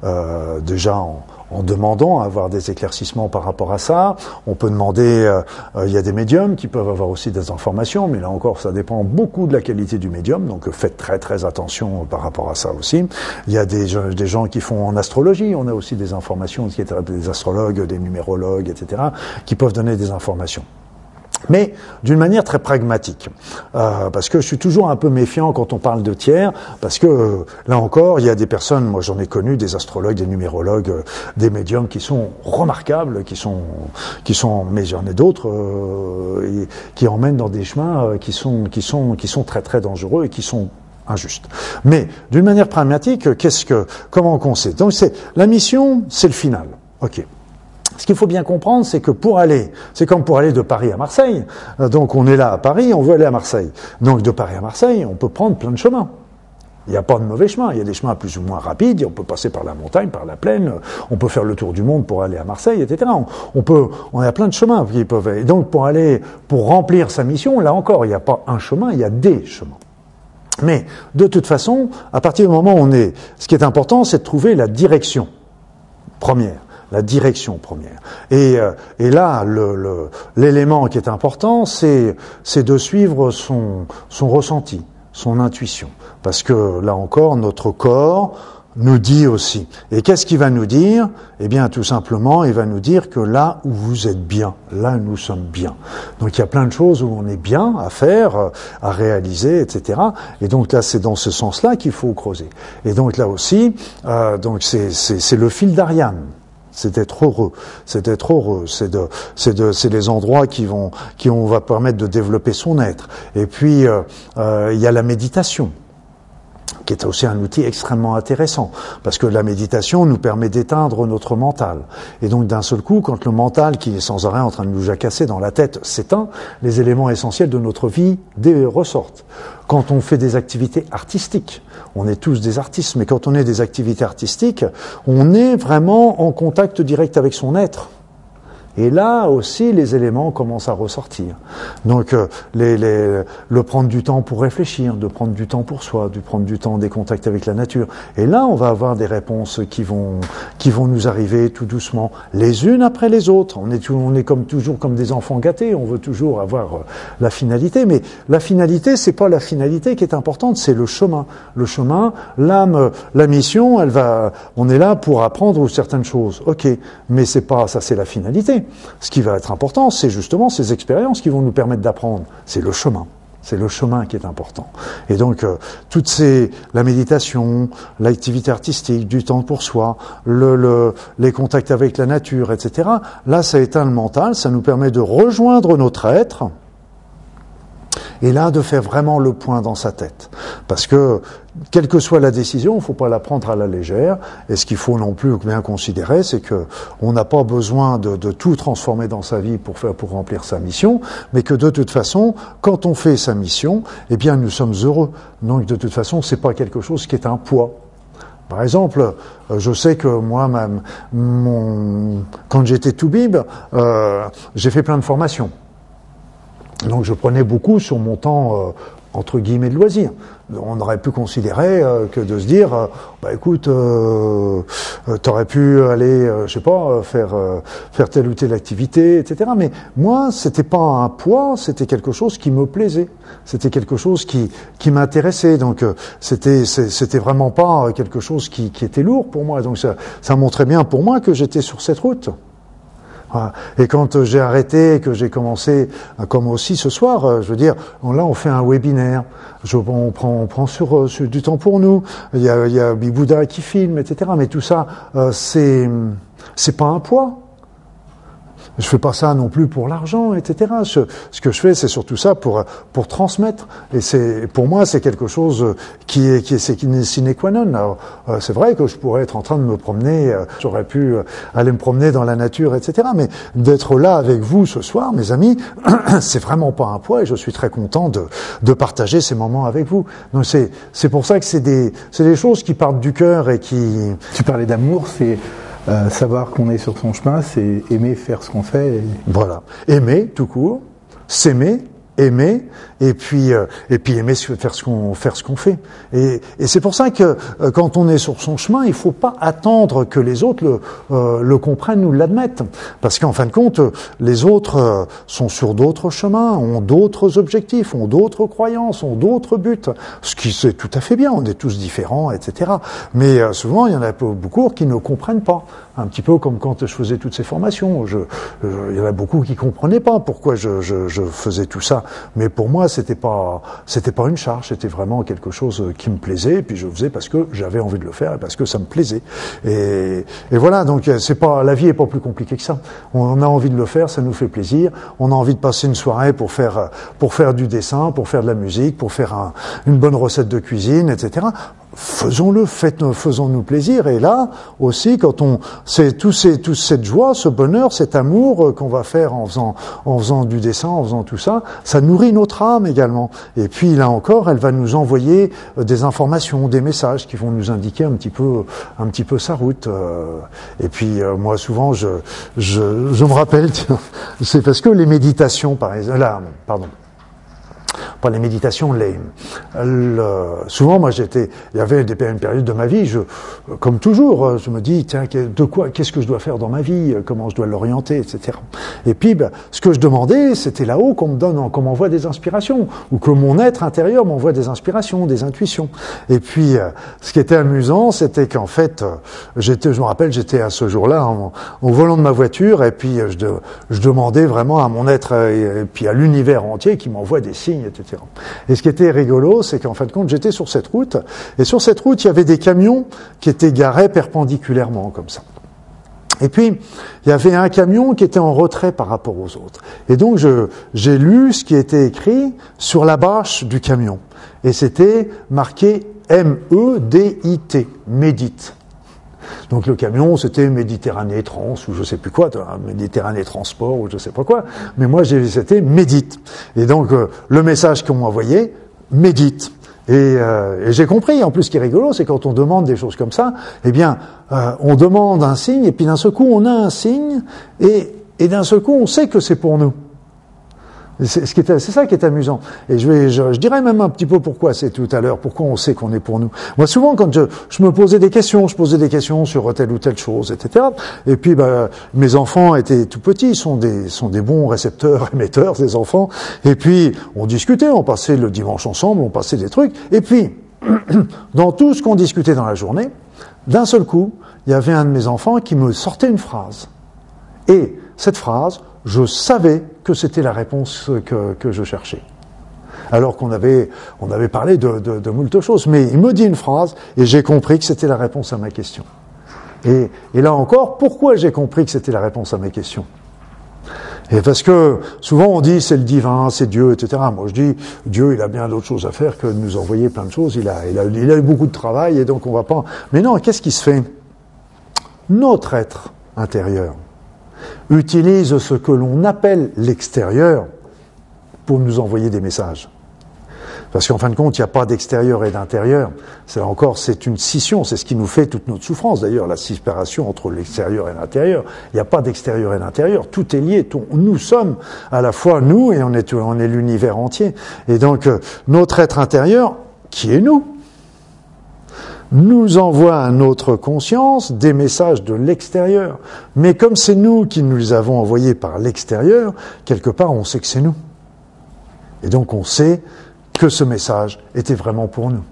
Euh, déjà en, en demandant à avoir des éclaircissements par rapport à ça. On peut demander, euh, euh, il y a des médiums qui peuvent avoir aussi des informations, mais là encore, ça dépend beaucoup de la qualité du médium, donc faites très très attention par rapport à ça aussi. Il y a des, gens qui font en astrologie, on a aussi des informations, des astrologues, des numérologues, etc., qui peuvent donner des informations mais d'une manière très pragmatique. Euh, parce que je suis toujours un peu méfiant quand on parle de tiers, parce que euh, là encore, il y a des personnes, moi j'en ai connu, des astrologues, des numérologues, euh, des médiums qui sont remarquables, qui sont, qui sont, mais j'en ai d'autres qui emmènent dans des chemins qui sont, qui sont, qui sont très très dangereux et qui sont injustes. Mais d'une manière pragmatique, qu'est-ce que, comment on sait? Donc c'est la mission, c'est le final. Ok. Ce qu'il faut bien comprendre, c'est que pour aller, c'est comme pour aller de Paris à Marseille. Euh, donc on est là à Paris, on veut aller à Marseille. Donc de Paris à Marseille, on peut prendre plein de chemins. Il n'y a pas de mauvais chemins. Il y a des chemins plus ou moins rapides. On peut passer par la montagne, par la plaine. On peut faire le tour du monde pour aller à Marseille, etc. On a plein de chemins qui peuvent. Et donc pour aller, pour remplir sa mission, là encore, il n'y a pas un chemin, il y a des chemins. Mais de toute façon, à partir du moment où on est, ce qui est important, c'est de trouver la direction première la direction première. Et, euh, et là, l'élément qui est important, c'est de suivre son, son ressenti, son intuition. Parce que là encore, notre corps nous dit aussi. Et qu'est-ce qu'il va nous dire? Eh bien, tout simplement, il va nous dire que là où vous êtes bien, là nous sommes bien. Donc il y a plein de choses où on est bien à faire, euh, à réaliser, etc. Et donc là, c'est dans ce sens-là qu'il faut creuser. Et donc là aussi, euh, donc c'est le fil d'Ariane. C'est d'être heureux, c'est d'être heureux, c'est de, c'est de, c'est les endroits qui vont, qui on va permettre de développer son être. Et puis euh, euh, il y a la méditation qui est aussi un outil extrêmement intéressant, parce que la méditation nous permet d'éteindre notre mental. Et donc d'un seul coup, quand le mental, qui est sans arrêt en train de nous jacasser dans la tête, s'éteint, les éléments essentiels de notre vie ressortent. Quand on fait des activités artistiques, on est tous des artistes, mais quand on est des activités artistiques, on est vraiment en contact direct avec son être. Et là aussi, les éléments commencent à ressortir. Donc, euh, les, les, le prendre du temps pour réfléchir, de prendre du temps pour soi, de prendre du temps des contacts avec la nature. Et là, on va avoir des réponses qui vont, qui vont nous arriver tout doucement, les unes après les autres. On est, on est comme toujours comme des enfants gâtés. On veut toujours avoir euh, la finalité, mais la finalité, c'est pas la finalité qui est importante, c'est le chemin. Le chemin, l'âme, la mission, elle va. On est là pour apprendre certaines choses. Ok, mais c'est pas ça, c'est la finalité. Ce qui va être important, c'est justement ces expériences qui vont nous permettre d'apprendre. C'est le chemin. C'est le chemin qui est important. Et donc, euh, toutes ces, la méditation, l'activité artistique, du temps pour soi, le, les contacts avec la nature, etc. Là, ça éteint le mental, ça nous permet de rejoindre notre être, et là de faire vraiment le point dans sa tête. Parce que, quelle que soit la décision, il ne faut pas la prendre à la légère, et ce qu'il faut non plus bien considérer, c'est que on n'a pas besoin de, tout transformer dans sa vie pour remplir sa mission, mais que de toute façon, quand on fait sa mission, eh bien nous sommes heureux. Donc de toute façon, c'est pas quelque chose qui est un poids. Par exemple, euh, je sais que moi, quand j'étais tout bib, euh, j'ai fait plein de formations. Donc je prenais beaucoup sur mon temps euh, entre guillemets de loisir. On aurait pu considérer euh, que de se dire, euh, bah écoute, euh, t'aurais pu aller, je sais pas, faire faire telle ou telle activité, etc. Mais moi, c'était pas un poids, c'était quelque chose qui me plaisait, c'était quelque chose qui qui m'intéressait. Donc c'était c'était vraiment pas quelque chose qui, qui était lourd pour moi. Donc ça ça montrait bien pour moi que j'étais sur cette route. Et quand euh, j'ai arrêté que j'ai commencé, euh, comme aussi ce soir, euh, je veux dire, là on fait un webinaire, je, on prend, on prend sur, sur, du temps pour nous, il y a, il y a Bibouda qui filme, etc. Mais tout ça, c'est c'est pas un poids. Je fais pas ça non plus pour l'argent, etc. Ce, ce, que je fais, c'est surtout ça pour pour transmettre. Et c'est pour moi, c'est quelque chose qui est qui est, qui est sine qua non. Euh, c'est vrai que je pourrais être en train de me promener, euh, j'aurais pu euh, aller me promener dans la nature, etc. Mais d'être là avec vous ce soir, mes amis, c'est vraiment pas un poids. Et je suis très content de de partager ces moments avec vous. Donc c'est c'est pour ça que c'est des c'est des choses qui partent du cœur et qui. Tu parlais d'amour, c'est euh, savoir qu'on est sur son chemin, c'est aimer faire ce qu'on fait. Voilà. Aimer, tout court, s'aimer aimer et puis euh, et puis aimer faire ce qu'on faire ce qu'on fait. Et, et c'est pour ça que euh, quand on est sur son chemin il faut pas attendre que les autres le, euh, le comprennent ou l'admettent. Parce qu'en fin de compte les autres sont sur d'autres chemins ont d'autres objectifs ont d'autres croyances ont d'autres buts. Ce qui c'est tout à fait bien on est tous différents etc mais souvent il y en a beaucoup qui ne comprennent pas un petit peu comme quand je faisais toutes ces formations. Je, il y en a beaucoup qui comprenaient pas pourquoi je, je, je faisais tout ça, mais pour moi c'était pas c'était pas une charge, c'était vraiment quelque chose qui me plaisait. Et puis je faisais parce que j'avais envie de le faire et parce que ça me plaisait. Et, et voilà, donc c'est pas la vie est pas plus compliquée que ça. On a envie de le faire, ça nous fait plaisir. On a envie de passer une soirée pour faire pour faire du dessin, pour faire de la musique, pour faire un, une bonne recette de cuisine, etc faisons-le, faisons-nous plaisir. Et là aussi, quand on, c'est tout, ces, tout cette joie, ce bonheur, cet amour euh, qu'on va faire en faisant, en faisant du dessin, en faisant tout ça, ça nourrit notre âme également. Et puis là encore, elle va nous envoyer euh, des informations, des messages qui vont nous indiquer un petit peu, un petit peu sa route. Euh. Et puis moi, souvent, je, je, je me rappelle, c'est parce que les méditations, par exemple, là, pardon pas les méditations, les, souvent moi j'étais, il y avait des, une période de ma vie, je, comme toujours, je me dis tiens de quoi, qu'est-ce que je dois faire dans ma vie, comment je dois l'orienter, etc. Et puis ben, ce que je demandais, c'était là-haut qu'on me donne, qu'on m'envoie des inspirations, ou que mon être intérieur m'envoie des inspirations, des intuitions. Et puis euh, ce qui était amusant, c'était qu'en fait, euh, j'étais, je me rappelle, j'étais à ce jour-là au volant de ma voiture, et puis je, je demandais vraiment à mon être et, et puis à l'univers entier qui m'envoie des signes, Et ce qui était rigolo, c'est qu'en fin de compte, j'étais sur cette route, et sur cette route, il y avait des camions qui étaient garés perpendiculairement, comme ça. Et puis, il y avait un camion qui était en retrait par rapport aux autres. Et donc, j'ai lu ce qui était écrit sur la bâche du camion. Et c'était marqué M-E-D-I-T, médite. Donc le camion, c'était Méditerranée Trans ou je sais plus quoi, Méditerranée Transport ou je sais pas quoi. Mais moi, c'était Médite. Et donc euh, le message qu'on m'a envoyé, Médite. Euh, et, j'ai compris. En plus, ce qui est rigolo, c'est quand on demande des choses comme ça, eh bien, euh, on demande un signe et puis d'un seul coup, on a un signe et, et d'un seul coup, on sait que c'est pour nous. C'est ça qui est amusant. Et je, vais, dirais même un petit peu pourquoi c'est tout à l'heure, pourquoi on sait qu'on est pour nous. Moi, souvent, quand je, me posais des questions, je posais des questions sur telle ou telle chose, etc. Et puis, bah, mes enfants étaient tout petits, sont des, sont des bons récepteurs, émetteurs, ces enfants. Et puis, on discutait, on passait le dimanche ensemble, on passait des trucs. Et puis, dans tout ce qu'on discutait dans la journée, d'un seul coup, il y avait un de mes enfants qui me sortait une phrase. Et cette phrase, je savais que c'était la réponse que, que, je cherchais. Alors qu'on avait, on avait parlé de, de, de moult choses. Mais il me dit une phrase et j'ai compris que c'était la réponse à ma question. Et, et là encore, pourquoi j'ai compris que c'était la réponse à ma question? Et parce que souvent on dit c'est le divin, c'est Dieu, etc. Moi je dis Dieu il a bien d'autres choses à faire que de nous envoyer plein de choses. Il a, il a, il a eu beaucoup de travail et donc on va pas. Mais non, qu'est-ce qui se fait? Notre être intérieur, utilise ce que l'on appelle l'extérieur pour nous envoyer des messages. Parce qu'en fin de compte, il n'y a pas d'extérieur et d'intérieur. C'est encore, c'est une scission. C'est ce qui nous fait toute notre souffrance. D'ailleurs, la séparation entre l'extérieur et l'intérieur. Il n'y a pas d'extérieur et d'intérieur. Tout est lié. nous sommes à la fois nous et on est, l'univers entier. Et donc, euh, notre être intérieur, qui est nous, nous envoie à notre conscience des messages de l'extérieur. Mais comme c'est nous qui nous les avons envoyés par l'extérieur, quelque part on sait que c'est nous. Et donc on sait que ce message était vraiment pour nous.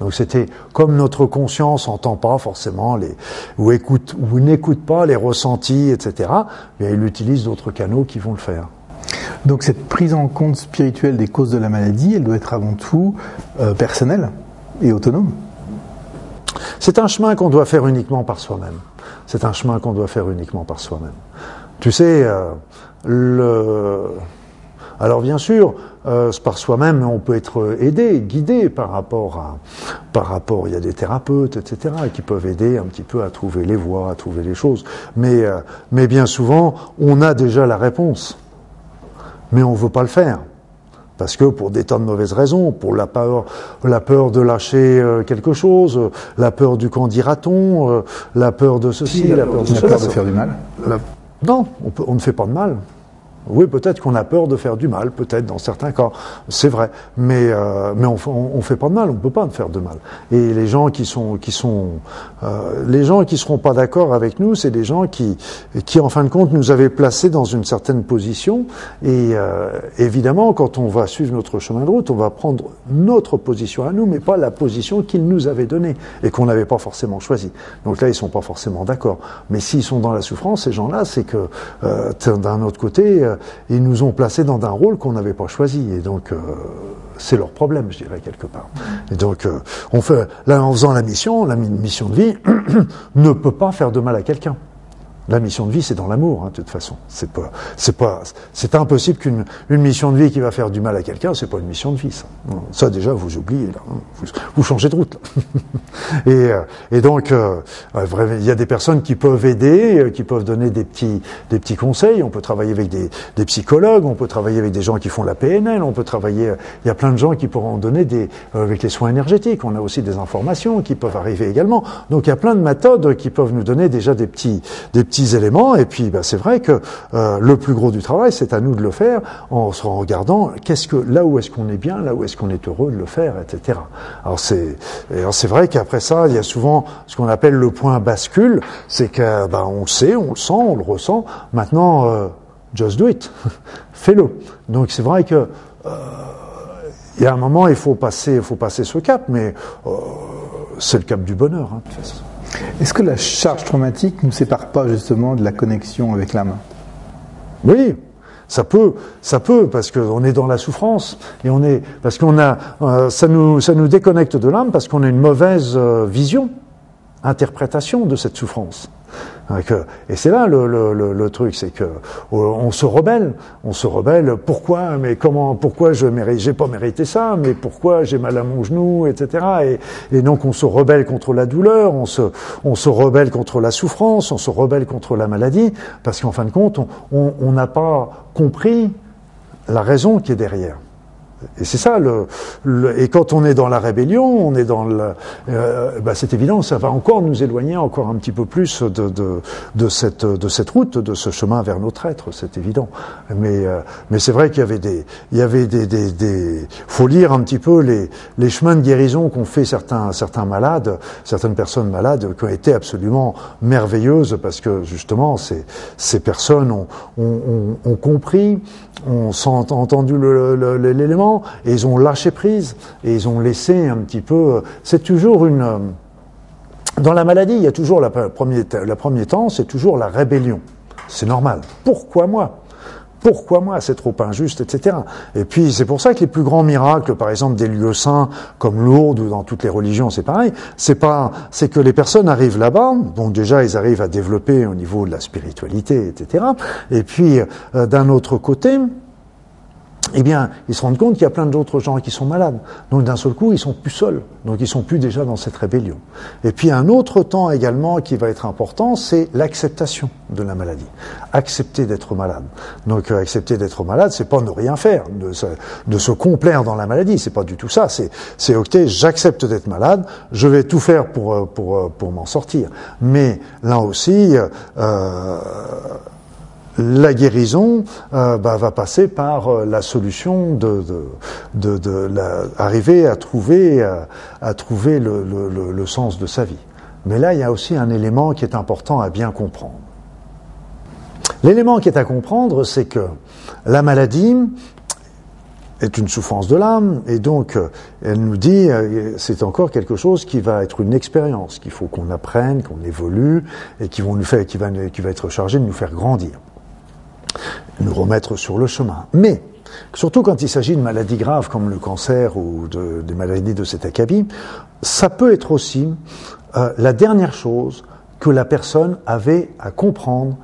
Donc c'était comme notre conscience n'entend pas forcément les ou écoute ou n'écoute pas les ressentis, etc. Mais il utilise d'autres canaux qui vont le faire. Donc cette prise en compte spirituelle des causes de la maladie, elle doit être avant tout euh, personnelle et autonome. C'est un chemin qu'on doit faire uniquement par soi-même. C'est un chemin qu'on doit faire uniquement par soi-même. Tu sais, euh, le... alors bien sûr, euh, par soi-même, on peut être aidé, guidé par rapport à, par rapport, il y a des thérapeutes, etc., qui peuvent aider un petit peu à trouver les voies, à trouver les choses. Mais, euh, mais bien souvent, on a déjà la réponse, mais on ne veut pas le faire. Parce que pour des tas de mauvaises raisons, pour la peur, la peur de lâcher euh, quelque chose, la peur du quand dira-t-on, euh, la peur de ceci, la, peur de La peur de faire du mal Non, on, on, ne fait pas de mal. Oui, peut-être qu'on a peur de faire du mal, peut-être dans certains cas, c'est vrai. Mais euh, mais on, on, fait pas de mal, on peut pas faire de mal. Et les gens qui sont qui sont euh, les gens qui seront pas d'accord avec nous, c'est des gens qui qui en fin de compte nous avaient placés dans une certaine position. Et euh, évidemment, quand on va suivre notre chemin de route, on va prendre notre position à nous, mais pas la position qu'ils nous avaient donnée et qu'on n'avait pas forcément choisie. Donc là, ils sont pas forcément d'accord. Mais s'ils sont dans la souffrance, ces gens-là, c'est que euh, d'un autre côté, euh, ils nous ont placés dans un rôle qu'on n'avait pas choisi. Et donc, euh, c'est leur problème, je dirais, quelque part. Donc, on fait, là, en faisant la mission, la mission de vie ne peut pas faire de mal à quelqu'un. La mission de vie, c'est dans l'amour, hein, de toute façon. C'est pas, c'est pas, c'est impossible qu'une une mission de vie qui va faire du mal à quelqu'un, c'est pas une mission de vie. Ça, déjà, vous oubliez là, hein. vous, changez de route. et, euh, et donc, euh, il y a des personnes qui peuvent aider, euh, qui peuvent donner des petits, des petits conseils. On peut travailler avec des, des psychologues, on peut travailler avec des gens qui font la PNL, on peut travailler. Il y a plein de gens qui pourront donner des, avec les soins énergétiques. On a aussi des informations qui peuvent arriver également. Donc, il y a plein de méthodes qui peuvent nous donner déjà des petits, des petits éléments. Et puis, ben, c'est vrai que euh, le plus gros du travail, c'est à nous de le faire en se regardant qu'est-ce que là où est-ce qu'on est bien, là où est-ce qu'on est heureux de le faire, etc. Alors c'est, c'est vrai qu'après ça, il y a souvent ce qu'on appelle le point bascule, c'est que ben, on le sait, on le sent, on le ressent. Maintenant, euh, just do it, fais-le. Donc c'est vrai que euh, il y a un moment, il faut passer, il faut passer ce cap, mais c'est le cap du bonheur. Hein, de toute façon. Est-ce que la charge traumatique ne nous sépare pas justement de la connexion avec l'âme? Oui, ça peut, ça peut, parce qu'on est dans la souffrance et on est, parce qu'on a, euh, ça nous, déconnecte de l'âme parce qu'on a une mauvaise euh, vision, interprétation de cette souffrance. Et c'est là le, le, le, truc, c'est que on se rebelle, on se rebelle. Pourquoi Mais comment Pourquoi je mérite J'ai pas mérité ça, mais pourquoi j'ai mal à mon genou, etc. Et, et, donc on se rebelle contre la douleur, on se, on se rebelle contre la souffrance, on se rebelle contre la maladie, parce qu'en fin de compte, on n'a pas compris la raison qui est derrière. Et c'est ça, le, et quand on est dans la rébellion, on est dans le, euh, bah c'est évident, ça va encore nous éloigner encore un petit peu plus de, de, de, cette, de cette route, de ce chemin vers notre être, c'est évident. Mais, euh, mais c'est vrai qu'il y avait des, il y avait des, des, des, faut lire un petit peu les, les chemins de guérison qu'ont fait certains, certains malades, certaines personnes malades qui ont été absolument merveilleuses parce que justement ces, ces personnes ont, ont, ont, ont compris, ont entendu l'élément et ils ont lâché prise et ils ont laissé un petit peu. C'est toujours une. Euh, dans la maladie, il y a toujours la le premier temps, c'est toujours la rébellion. C'est normal. Pourquoi moi? Pourquoi moi C'est trop injuste, etc. Et puis c'est pour ça que les plus grands miracles, par exemple des lieux saints comme Lourdes ou dans toutes les religions, c'est pareil. C'est pas, que les personnes arrivent là-bas. Bon, déjà ils arrivent à développer au niveau de la spiritualité, etc. Et puis euh, d'un autre côté, eh bien, ils se rendent compte qu'il y a plein d'autres gens qui sont malades. Donc d'un seul coup, ils sont plus seuls. Donc ils sont plus déjà dans cette rébellion. Et puis un autre temps également qui va être important, c'est l'acceptation de la maladie. Accepter d'être malade. Donc euh, accepter d'être malade, c'est pas ne rien faire, de se, complaire dans la maladie. C'est pas du tout ça. C'est, c'est ok, j'accepte d'être malade, je vais tout faire pour euh, pour euh, pour m'en sortir. Mais là aussi. Euh, la guérison euh, bah, va passer par euh, la solution de, de, arriver à trouver, à, trouver le, sens de sa vie. Mais là, il y a aussi un élément qui est important à bien comprendre. L'élément qui est à comprendre, c'est que la maladie est une souffrance de l'âme, et donc elle nous dit c'est encore quelque chose qui va être une expérience, qu'il faut qu'on apprenne, qu'on évolue, et qui, nous faire, qui, va, qui va être chargé de nous faire grandir nous remettre sur le chemin. Mais, surtout quand il s'agit de maladies graves comme le cancer ou de, des maladies de cet acabit, ça peut être aussi euh, la dernière chose que la personne avait à comprendre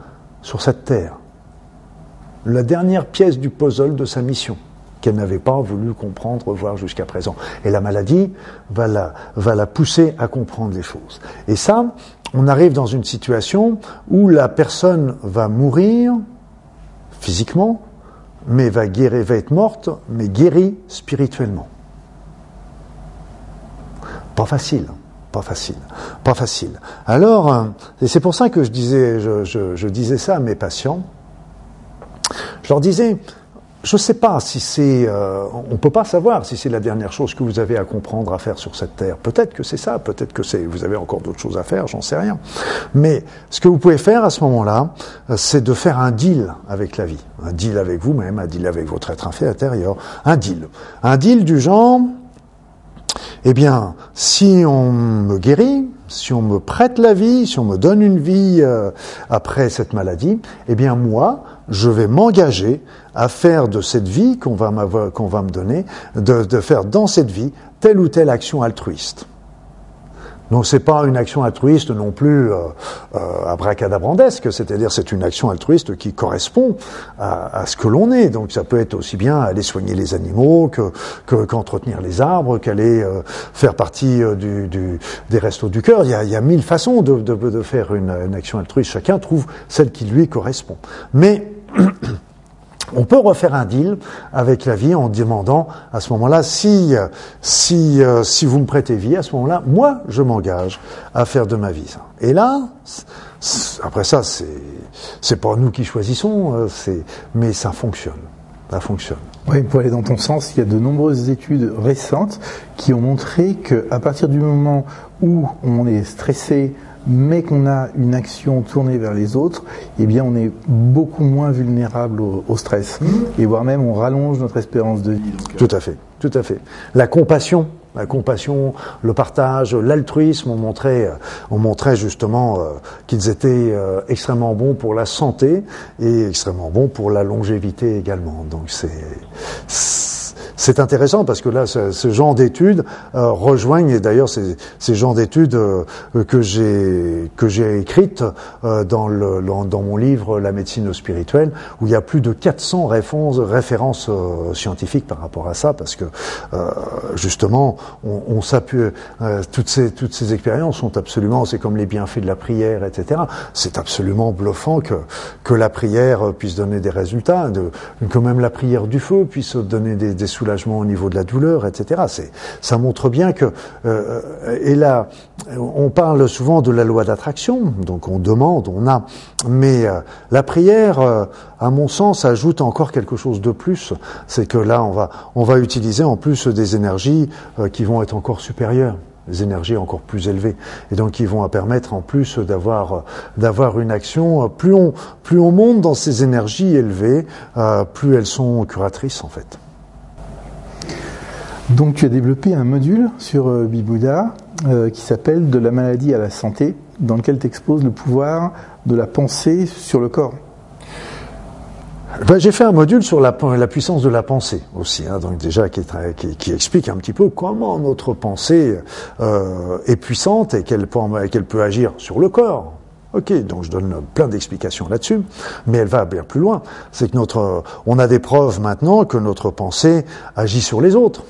sur cette terre. La dernière pièce du puzzle de sa mission qu'elle n'avait pas voulu comprendre, voir jusqu'à présent. Et la maladie va la, va la pousser à comprendre les choses. Et ça, on arrive dans une situation où la personne va mourir physiquement, mais va guérir, va être morte, mais guérie spirituellement. Pas facile, pas facile, pas facile. Alors, et c'est pour ça que je disais, je, disais ça à mes patients. Je leur disais, je ne sais pas si c'est, euh, on peut pas savoir si c'est la dernière chose que vous avez à comprendre à faire sur cette terre. Peut-être que c'est ça, peut-être que c'est, vous avez encore d'autres choses à faire, j'en sais rien. Mais ce que vous pouvez faire à ce moment-là, euh, c'est de faire un deal avec la vie, un deal avec vous-même, un deal avec votre être intérieur, un deal, un deal du genre, eh bien, si on me guérit, si on me prête la vie, si on me donne une vie euh, après cette maladie, eh bien moi, je vais m'engager à faire de cette vie qu'on va, qu'on va me donner, de, de faire dans cette vie telle ou telle action altruiste. Donc c'est pas une action altruiste non plus euh, euh, abracadabrandesque, c'est-à-dire c'est une action altruiste qui correspond à, à ce que l'on est. Donc ça peut être aussi bien aller soigner les animaux que qu'entretenir les arbres, qu'aller euh, faire partie euh, du, du, des restos du cœur. Il y a, il y a mille façons de, de, de faire une, une action altruiste. Chacun trouve celle qui lui correspond. Mais on peut refaire un deal avec la vie en demandant à ce moment-là si si euh, si vous me prêtez vie à ce moment-là, moi je m'engage à faire de ma vie ça. Et là, après ça c'est c'est pas nous qui choisissons, euh, c'est mais ça fonctionne, ça fonctionne. Oui, pour aller dans ton sens, il y a de nombreuses études récentes qui ont montré que à partir du moment où on est stressé mais qu'on a une action tournée vers les autres, eh bien on est beaucoup moins vulnérable au, au stress. Et voire même on rallonge notre espérance de vie. Donc, tout à fait, tout à fait. La compassion, la compassion, le partage, l'altruisme ont montré, ont montré justement euh, qu'ils étaient euh, extrêmement bons pour la santé et extrêmement bons pour la longévité également. Donc c'est c'est intéressant parce que là, ce, ce genre d'études euh, rejoignent, et d'ailleurs, ces, genres d'études euh, que j'ai que j'ai écrites euh, dans, le, dans mon livre La médecine spirituelle, où il y a plus de 400 références, références scientifiques par rapport à ça, parce que justement, on, on s'appuie toutes ces toutes ces expériences sont absolument, c'est comme les bienfaits de la prière, etc. C'est absolument bluffant que que la prière puisse donner des résultats, de, que même la prière du feu puisse donner des, des soulagement au niveau de la douleur, etc. C'est, ça montre bien que, euh, et là, on parle souvent de la loi d'attraction, donc on demande, on a, mais euh, la prière, euh, à mon sens, ajoute encore quelque chose de plus, c'est que là, on va, on va utiliser en plus des énergies euh, qui vont être encore supérieures des énergies encore plus élevées et donc qui vont permettre en plus d'avoir d'avoir une action plus on monte dans ces énergies élevées euh, plus elles sont curatrices en fait. Donc tu as développé un module sur euh, euh, qui s'appelle De la maladie à la santé, dans lequel tu exposes le pouvoir de la pensée sur le corps. Ben, j'ai fait un module sur la, puissance de la pensée aussi, hein, donc déjà qui, explique un petit peu comment notre pensée euh, est puissante et qu'elle peut, peut agir sur le corps. Ok, donc je donne plein d'explications là-dessus, mais elle va bien plus loin. C'est que notre, on a des preuves maintenant que notre pensée agit sur les autres.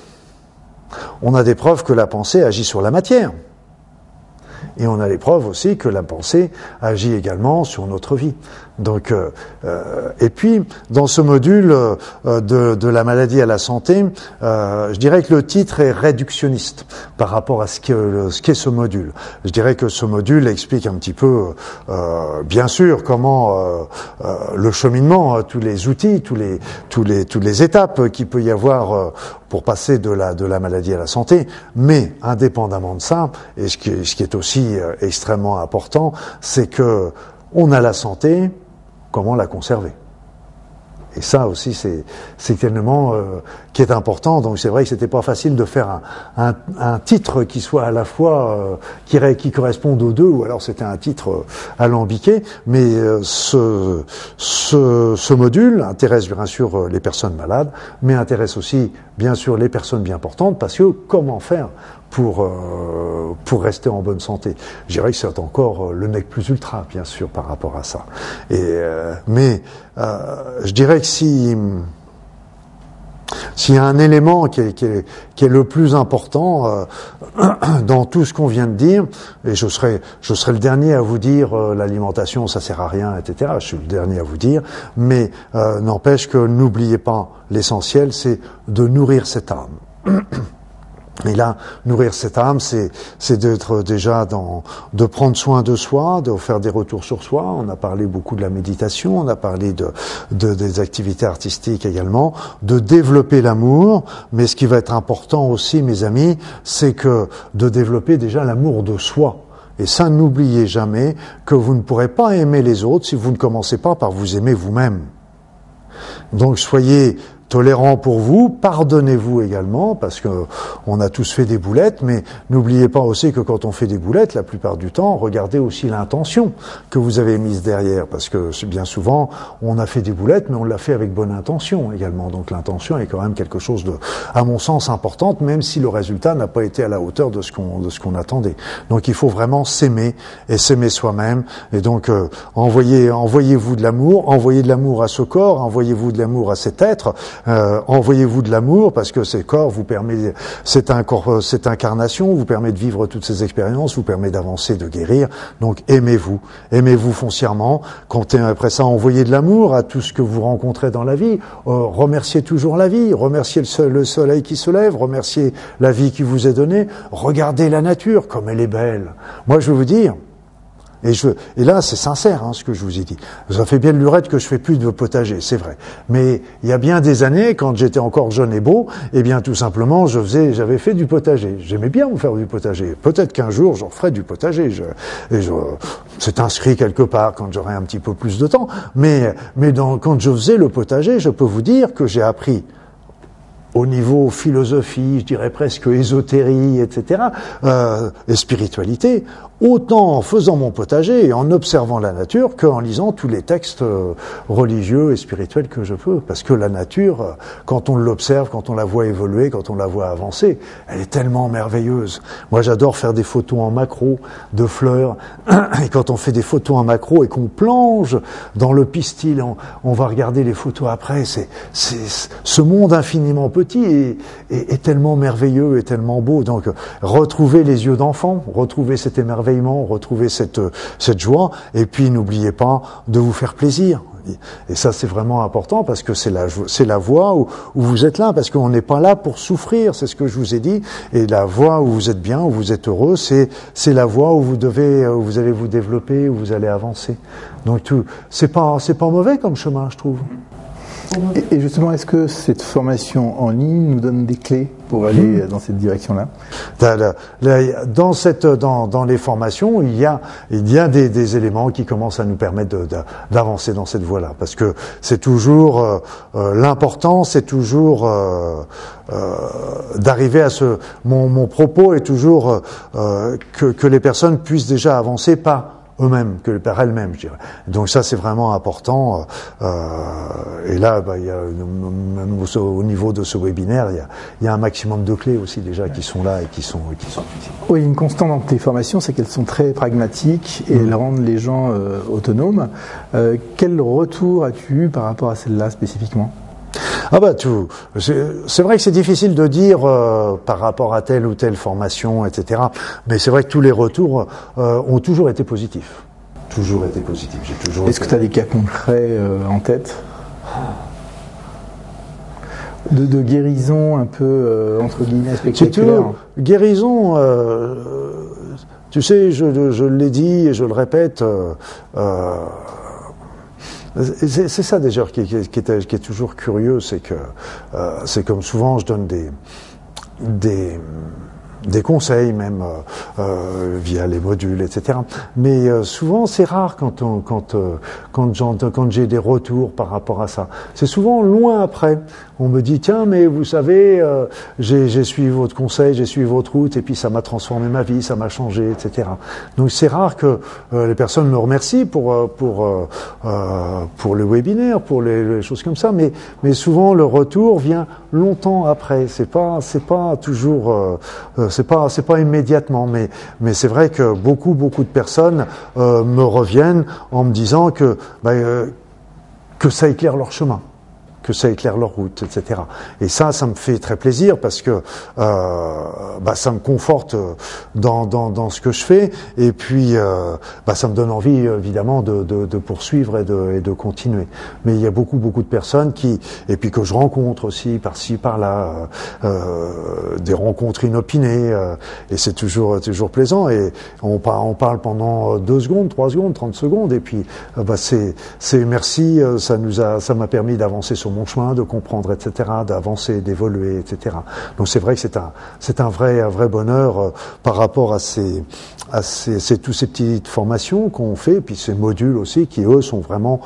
On a des preuves que la pensée agit sur la matière. Et on a les preuves aussi que la pensée agit également sur notre vie. Donc, euh, euh, et puis dans ce module euh, de, de, la maladie à la santé, euh, je dirais que le titre est réductionniste par rapport à ce qu'est ce ce module. Je dirais que ce module explique un petit peu, euh, bien sûr, comment euh, le cheminement, tous les outils, tous les tous les toutes les étapes qu'il peut y avoir pour passer de la de la maladie à la santé. Mais indépendamment de ça, et ce qui ce qui est aussi extrêmement important, c'est que on a la santé, comment la conserver? Et ça aussi, c'est élément euh, qui est important. Donc c'est vrai que c'était pas facile de faire un, titre qui soit à la fois euh, qui, corresponde aux deux, ou alors c'était un titre euh, alambiqué. Mais euh, ce, module intéresse bien sûr les personnes malades, mais intéresse aussi bien sûr les personnes bien portantes, parce que comment faire? Pour, euh, pour rester en bonne santé. Je dirais que c'est encore le mec plus ultra, bien sûr, par rapport à ça. Et, euh, mais euh, je dirais que si s'il y a un élément qui est, qui est, qui est le plus important euh, dans tout ce qu'on vient de dire, et je serai, je serai le dernier à vous dire euh, l'alimentation ça sert à rien, etc. Je suis le dernier à vous dire, mais euh, n'empêche que n'oubliez pas l'essentiel, c'est de nourrir cette âme. Et là, nourrir cette âme, c'est, c'est d'être déjà dans, de prendre soin de soi, de faire des retours sur soi. On a parlé beaucoup de la méditation, on a parlé de, de des activités artistiques également, de développer l'amour. Mais ce qui va être important aussi, mes amis, c'est que de développer déjà l'amour de soi. Et ça, n'oubliez jamais que vous ne pourrez pas aimer les autres si vous ne commencez pas par vous aimer vous-même. Donc soyez tolérant pour vous, pardonnez-vous également, parce que on a tous fait des boulettes, mais n'oubliez pas aussi que quand on fait des boulettes, la plupart du temps, regardez aussi l'intention que vous avez mise derrière, parce que bien souvent, on a fait des boulettes, mais on l'a fait avec bonne intention également. Donc l'intention est quand même quelque chose de, à mon sens, importante, même si le résultat n'a pas été à la hauteur de ce qu'on de ce qu'on attendait. Donc il faut vraiment s'aimer et s'aimer soi-même. Et donc euh, envoyez envoyez-vous de l'amour, envoyez de l'amour à ce corps, envoyez-vous de l'amour à cet être. Euh, envoyez-vous de l'amour parce que ces corps vous permet, c'est un corps, cette incarnation vous permet de vivre toutes ces expériences, vous permet d'avancer, de guérir. Donc aimez-vous, aimez-vous foncièrement. Comptez après ça, envoyez de l'amour à tout ce que vous rencontrez dans la vie. Euh, remerciez toujours la vie, remerciez le, le soleil qui se lève, remerciez la vie qui vous est donnée. Regardez la nature comme elle est belle. Moi, je veux vous dire, et, là, c'est sincère hein, ce que je vous ai dit. Ça fait bien de lurette que je fais plus de potager, c'est vrai. Mais il y a bien des années, quand j'étais encore jeune et beau, eh bien tout simplement, je faisais, j'avais fait du potager. J'aimais bien vous faire du potager. Peut-être qu'un jour, j'en ferai du potager. C'est inscrit quelque part quand j'aurai un petit peu plus de temps. Mais, quand je faisais le potager, je peux vous dire que j'ai appris au niveau philosophie, je dirais presque ésotérie, etc., euh, et spiritualité, autant en faisant mon potager et en observant la nature qu'en lisant tous les textes euh, religieux et spirituels que je peux. Parce que la nature, euh, quand on l'observe, quand on la voit évoluer, quand on la voit avancer, elle est tellement merveilleuse. Moi, j'adore faire des photos en macro de fleurs. Et quand on fait des photos en macro et qu'on plonge dans le pistil, on, va regarder les photos après. C'est ce monde infiniment petit est, est, tellement merveilleux et tellement beau. Donc, retrouver les yeux d'enfant, retrouver cet émerveillement retrouver cette, cette joie, et puis n'oubliez pas de vous faire plaisir. Et ça, c'est vraiment important parce que c'est la, la voie où, où, vous êtes là, parce qu'on n'est pas là pour souffrir, c'est ce que je vous ai dit. Et la voie où vous êtes bien, où vous êtes heureux, c'est, la voie où vous devez, où vous allez vous développer, où vous allez avancer. Donc tout, c'est pas, c'est pas mauvais comme chemin, je trouve. Et justement, est-ce que cette formation en ligne nous donne des clés pour aller mmh. dans cette direction-là? Dans cette, dans, dans, les formations, il y a, il y a des, des éléments qui commencent à nous permettre d'avancer dans cette voie-là, parce que c'est toujours euh, euh, l'important, c'est toujours euh, euh, d'arriver à ce. Mon, mon, propos est toujours euh, que, que les personnes puissent déjà avancer pas eux-mêmes, que par elles-mêmes, je dirais. Donc ça, c'est vraiment important. Euh, et là, bah, il y a, même au, au, niveau de ce webinaire, il y, a, il y, a, un maximum de clés aussi déjà qui sont là et qui sont, qui sont Oui, une constante dans tes formations, c'est qu'elles sont très pragmatiques et mmh. elles rendent les gens euh, autonomes. Euh, quel retour as-tu eu par rapport à celle-là spécifiquement? Ah bah tout. C'est vrai que c'est difficile de dire euh, par rapport à telle ou telle formation, etc. Mais c'est vrai que tous les retours euh, ont toujours été positifs. Toujours été positifs. J'ai toujours. Est-ce que tu as des cas concrets euh, en tête? De, de, guérison un peu euh, entre guillemets spectaculaire? Guérison. tu sais, je, je l'ai dit et je le répète. C'est ça déjà qui, qui, qui, est, toujours curieux, c'est que euh, c'est comme souvent je donne des, des des conseils même euh, euh, via les modules, etc. Mais euh, souvent c'est rare quand on, quand euh, quand, j'ai des retours par rapport à ça. C'est souvent loin après. On me dit tiens mais vous savez euh, j'ai suivi votre conseil, j'ai suivi votre route et puis ça m'a transformé ma vie, ça m'a changé, etc. Donc c'est rare que les personnes me remercient pour pour pour le webinaire, pour les, les, choses comme ça. Mais mais souvent le retour vient longtemps après. C'est pas c'est pas toujours c'est pas c'est pas immédiatement, mais c'est vrai que beaucoup beaucoup de personnes euh, me reviennent en me disant que bah, euh, que ça éclaire leur chemin. Que ça éclaire leur route, etc. Et ça, ça me fait très plaisir parce que euh, bah, ça me conforte dans, dans, dans, ce que je fais et puis euh, bah, ça me donne envie évidemment de, de, de poursuivre et de, et de, continuer. Mais il y a beaucoup beaucoup de personnes qui et puis que je rencontre aussi par-ci par-là euh, des rencontres inopinées euh, et c'est toujours toujours plaisant et on, on parle pendant deux secondes, trois secondes, trente secondes et puis bah, c'est c'est merci ça nous a ça m'a permis d'avancer sur mon chemin, de comprendre, etc., d'avancer, d'évoluer, etc. Donc c'est vrai que c'est un, c'est un vrai, vrai bonheur euh, par rapport à ces, à ces, tous ces petites formations qu'on fait, puis ces modules aussi qui eux sont vraiment,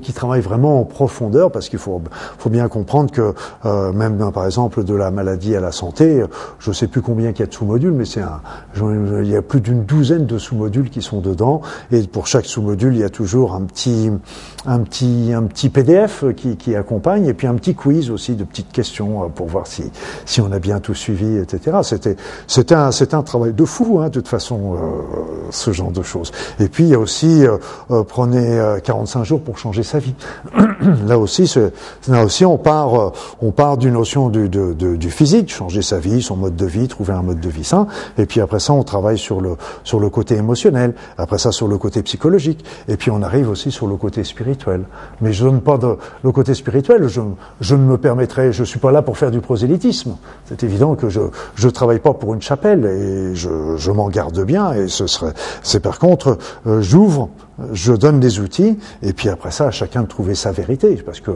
qui travaillent vraiment en profondeur, parce qu'il faut, faut bien comprendre que euh, même ben, par exemple de la maladie à la santé, je ne sais plus combien il y a de sous-modules, mais c'est un, il y a plus d'une douzaine de sous-modules qui sont dedans, et pour chaque sous-module il y a toujours un petit, un petit, un petit PDF qui accompagne, et puis un petit quiz aussi de petites questions euh, pour voir si, si on a bien tout suivi, etc. C'était, c'était un, un travail de fou, hein, de toute façon, euh, ce genre de choses. Et puis il y a aussi, euh, euh prenez 45 jours pour changer sa vie. là aussi, là aussi, on part, on part d'une notion du, du physique, changer sa vie, son mode de vie, trouver un mode de vie sain. Et puis après ça, on travaille sur le, sur le côté émotionnel. Après ça, sur le côté psychologique. Et puis on arrive aussi sur le côté spirituel. Mais je donne pas de, le côté spirituel, je, je ne me permettrai, je suis pas là pour faire du prosélytisme. C'est évident que je je travaille pas pour une chapelle et je, je m'en garde bien. Et ce serait, c'est par contre, euh, j'ouvre, je donne des outils et puis après ça, chacun de trouver sa vérité, parce que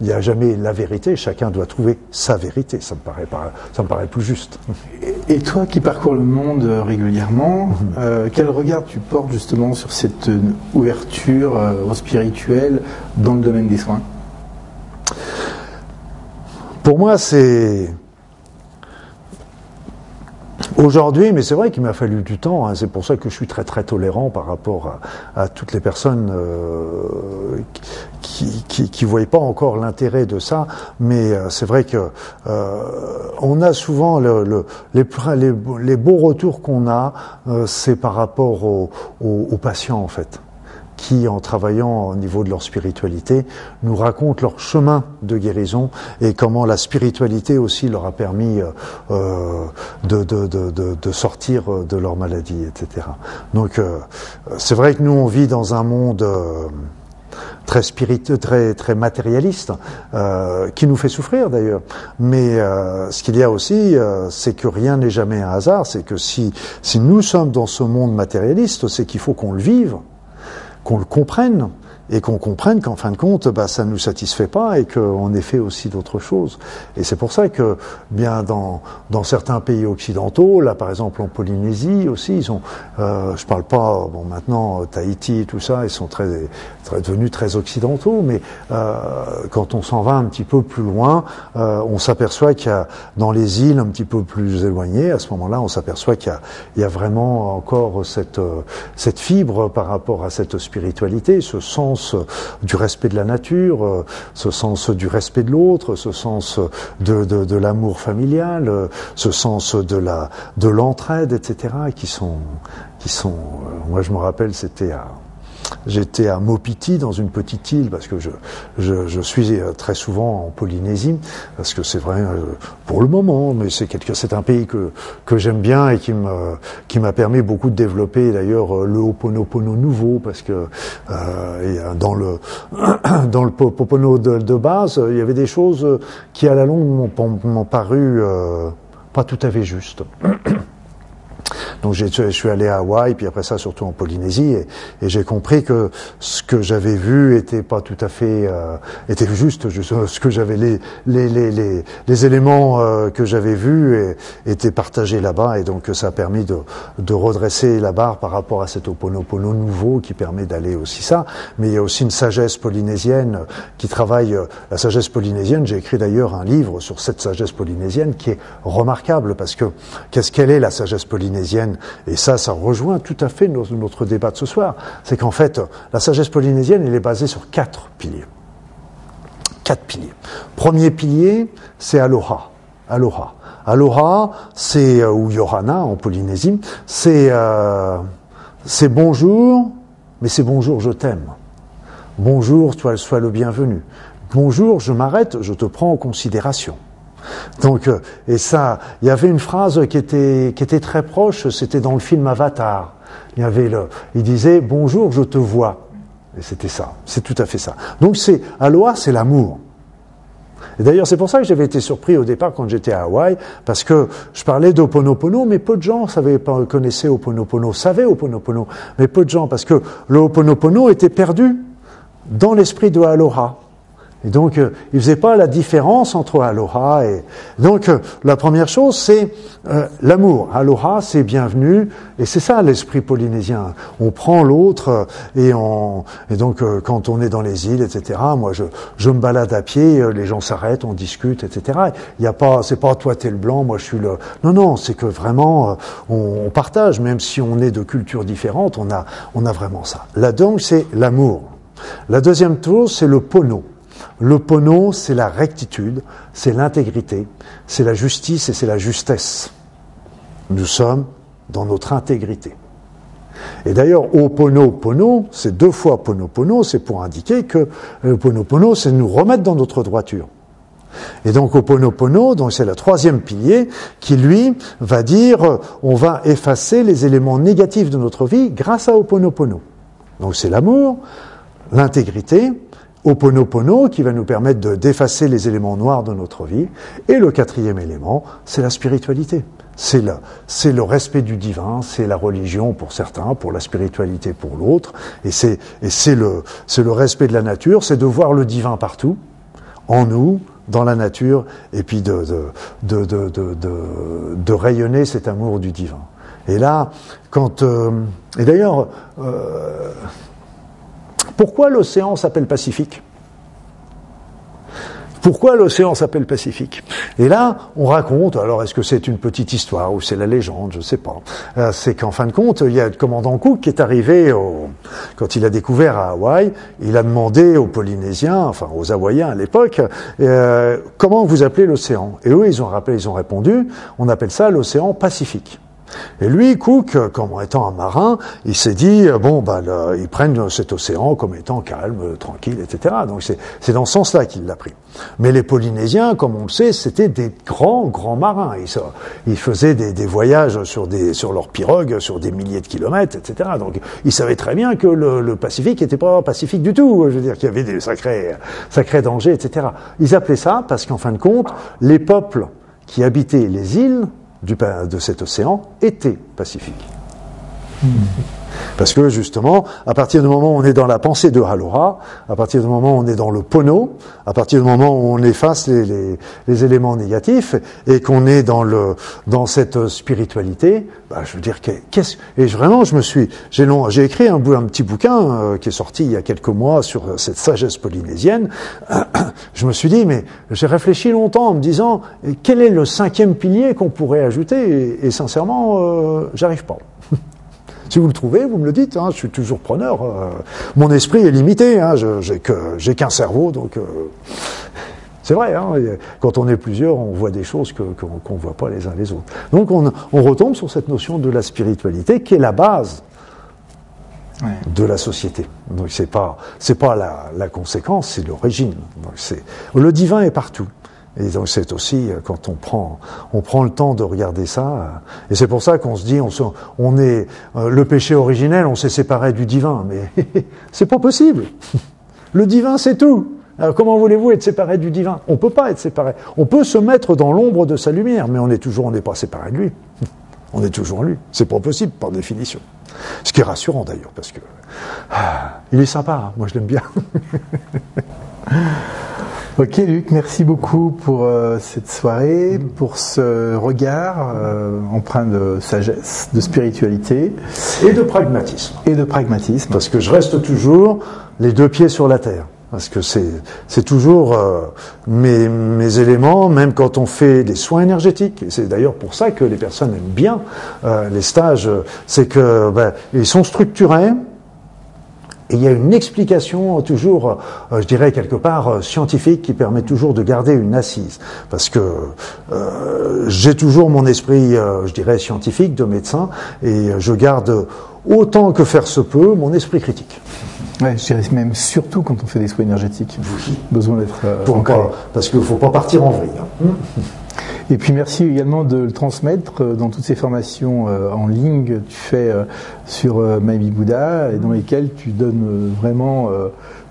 il n'y a jamais la vérité. Chacun doit trouver sa vérité. Ça me paraît pas, ça me paraît plus juste. Et toi, qui parcours le monde euh, régulièrement, mhm. euh, quel regard tu portes justement sur cette ouverture euh, spirituelle dans le domaine des soins? Pour moi, c'est aujourd'hui, mais c'est vrai qu'il m'a fallu du temps. Hein. c'est pour ça que je suis très très tolérant par rapport à, toutes les personnes euh, qui, qui voyaient pas encore l'intérêt de ça. Mais euh, c'est vrai que euh, on a souvent le, le, les, les, beaux retours qu'on a, c'est par rapport aux patients en fait qui, en travaillant au niveau de leur spiritualité, nous racontent leur chemin de guérison et comment la spiritualité aussi leur a permis euh, euh de, de, de, de, sortir de leur maladie, etc. Donc euh, c'est vrai que nous, on vit dans un monde... Euh, très très très matérialiste, euh, qui nous fait souffrir d'ailleurs. Mais euh, ce qu'il y a aussi, euh, c'est que rien n'est jamais un hasard. C'est que si si nous sommes dans ce monde matérialiste, c'est qu'il faut qu'on le vive qu'on le comprenne et qu'on comprenne qu'en fin de compte, bah, ça ne nous satisfait pas et qu'on ait fait aussi d'autres choses. Et c'est pour ça que, bien dans, dans certains pays occidentaux, là par exemple en Polynésie aussi, ils ont, euh, je parle pas, bon maintenant Tahiti et tout ça, ils sont très, très devenus très occidentaux, mais euh, quand on s'en va un petit peu plus loin, euh, on s'aperçoit qu'il y a dans les îles un petit peu plus éloignées, à ce moment-là, on s'aperçoit qu'il y a, il y a vraiment encore cette, euh, cette fibre par rapport à cette spiritualité, ce sens du respect de la nature, euh, ce sens du respect de l'autre, ce sens de, de, l'amour familial, euh, ce sens de la de l'entraide, etc. qui sont qui sont. Euh, moi, je me rappelle, c'était à J'étais à Mopiti, dans une petite île, parce que je, je, je suis euh, très souvent en Polynésie, parce que c'est vrai, euh, pour le moment, mais c'est quelque, c'est un pays que, que j'aime bien et qui me, qui m'a permis beaucoup de développer d'ailleurs euh, le Ho'oponopono nouveau, parce que euh, dans le, dans le Ho'oponopono de, base, il y avait des choses qui à la longue m'ont paru euh, pas tout à fait justes. Donc je suis allé à Hawaï, puis après ça surtout en Polynésie, et, et j'ai compris que ce que j'avais vu était pas tout à fait, euh, était juste, ce que j'avais les, les, les, les, les éléments euh, que j'avais vus étaient partagés là-bas, et donc ça a permis de, de redresser la barre par rapport à cet Oponopono nouveau qui permet d'aller aussi ça. Mais il y a aussi une sagesse polynésienne qui travaille, euh, la sagesse polynésienne. J'ai écrit d'ailleurs un livre sur cette sagesse polynésienne qui est remarquable parce que qu'est-ce qu'elle est la sagesse polynésienne? Et ça, ça rejoint tout à fait notre, débat de ce soir, c'est qu'en fait, la sagesse polynésienne, elle est basée sur quatre piliers. Quatre piliers. Premier pilier, c'est Aloha. Aloha. Aloha, c'est, euh, ou Yorana en Polynésie, c'est, euh, c'est bonjour, mais c'est bonjour, je t'aime. Bonjour, toi, sois le bienvenu. bonjour, je m'arrête, je te prends en considération. Donc, euh, et ça, il y avait une phrase qui était, très proche, c'était dans le film Avatar. Il y avait le, il disait bonjour, je te vois. Et c'était ça, c'est tout à fait ça. Donc c'est, aloha, c'est l'amour. D'ailleurs, c'est pour ça que j'avais été surpris au départ quand j'étais à Hawaï, parce que je parlais d'Oponopono, mais peu de gens connaissaient Oponopono, savaient Oponopono, mais peu de gens, parce que le Oponopono était perdu dans l'esprit de Aloha. Et donc, euh, il ne faisait pas la différence entre aloha et... Donc, euh, la première chose, c'est euh, l'amour. Aloha, c'est bienvenu, et c'est ça l'esprit polynésien. On prend l'autre, et, on... et donc, quand on est dans les îles, etc., moi, je, je me balade à pied, les gens s'arrêtent, on discute, etc. Il n'y a pas, c'est pas toi t'es le blanc, moi je suis le... Non, non, c'est que vraiment, on, on, partage, même si on est de cultures différentes, on a, on a vraiment ça. Là donc, c'est l'amour. La deuxième chose, c'est le pono. Le pono, c'est la rectitude, c'est l'intégrité, c'est la justice et c'est la justesse. Nous sommes dans notre intégrité. Et d'ailleurs, au pono pono, c'est deux fois pono pono, c'est pour indiquer que le pono pono, c'est nous remettre dans notre droiture. Et donc au pono pono, donc c'est le troisième pilier qui lui va dire on va effacer les éléments négatifs de notre vie grâce à Oponopono. Donc c'est l'amour, l'intégrité, Oponopono qui va nous permettre de d'effacer les éléments noirs de notre vie. Et le quatrième élément, c'est la spiritualité. C'est le, c'est le respect du divin, c'est la religion pour certains, pour la spiritualité pour l'autre, et c'est, et c'est le, c'est le respect de la nature, c'est de voir le divin partout, en nous, dans la nature, et puis de, de, de, de, de rayonner cet amour du divin. Et là, quand, euh, et d'ailleurs, euh, pourquoi l'océan s'appelle Pacifique? Pourquoi l'océan s'appelle Pacifique? Et là, on raconte, alors est-ce que c'est une petite histoire ou c'est la légende, je ne sais pas. Euh, c'est qu'en fin de compte, il y a le commandant Cook qui est arrivé quand il a découvert à Hawaï, il a demandé aux Polynésiens, enfin aux Hawaïens à l'époque, euh, comment vous appelez l'océan? Et eux, ils ont rappelé, ils ont répondu, on appelle ça l'océan Pacifique. Et lui, Cook, comme étant un marin, il s'est dit, bon, bah, ils prennent cet océan comme étant calme, tranquille, etc. Donc c'est dans ce sens-là qu'il l'a pris. Mais les Polynésiens, comme on le sait, c'était des grands, grands marins. Ils, faisaient des, voyages sur leurs pirogues, sur des milliers de kilomètres, etc. Donc ils savaient très bien que le, le Pacifique n'était pas pacifique du tout. Je veux dire qu'il y avait des sacrés, sacrés dangers, etc. Ils appelaient ça parce qu'en fin de compte, les peuples qui habitaient les îles du, de cet océan était pacifique. Hmm. Parce que justement, à partir du moment où on est dans la pensée de Halora, à partir du moment où on est dans le pono, à partir du moment où on efface les, les, les éléments négatifs et qu'on est dans le dans cette spiritualité, bah, je veux dire qu'est-ce et vraiment je me suis j'ai j'ai écrit un, un petit bouquin euh, qui est sorti il y a quelques mois sur cette sagesse polynésienne. je me suis dit mais j'ai réfléchi longtemps en me disant quel est le cinquième pilier qu'on pourrait ajouter? Et, et sincèrement euh, j'arrive pas. Si vous le trouvez, vous me le dites. Hein, je suis toujours preneur. Euh, mon esprit est limité. Hein, j'ai qu'un cerveau, donc euh, c'est vrai. Hein, quand on est plusieurs, on voit des choses qu'on ne voit pas les uns les autres. Donc on, retombe sur cette notion de la spiritualité qui est la base de la société. Donc c'est pas c'est pas la, la conséquence, c'est l'origine. Le divin est partout. Et donc c'est aussi euh, quand on prend, on prend le temps de regarder ça, euh, et c'est pour ça qu'on se dit, on, est euh, le péché originel, on s'est séparé du divin, mais c'est pas possible. Le divin, c'est tout. Alors comment voulez-vous être séparé du divin? On peut pas être séparé. On peut se mettre dans l'ombre de sa lumière, mais on est toujours, on n'est pas séparé de lui. On est toujours lui. C'est pas possible par définition. Ce qui est rassurant d'ailleurs, parce que ah, il est sympa. Hein. moi je l'aime bien. Ok Luc, merci beaucoup pour euh, cette soirée, pour ce regard euh, empreint de sagesse, de spiritualité. Et de pragmatisme. Et de pragmatisme. Parce que je reste toujours les deux pieds sur la terre. Parce que c'est toujours euh, mes, mes, éléments, même quand on fait des soins énergétiques. C'est d'ailleurs pour ça que les personnes aiment bien les stages. C'est que ben, ils sont structurés, et il y a une explication toujours, euh, je dirais quelque part, euh, scientifique qui permet toujours de garder une assise. Parce que euh, j'ai toujours mon esprit, je dirais, scientifique de médecin, et je garde autant que faire se peut mon esprit critique. Ouais, je dirais même surtout quand on fait des soins énergétiques. Oui. Besoin d'être euh, Pour ancré. pas- parce qu'il ne faut pas partir en vrille. hein. Et puis merci également de le transmettre euh, dans toutes ces formations euh, en ligne que tu fais euh, sur Maybe Buddha et dans lesquelles tu donnes vraiment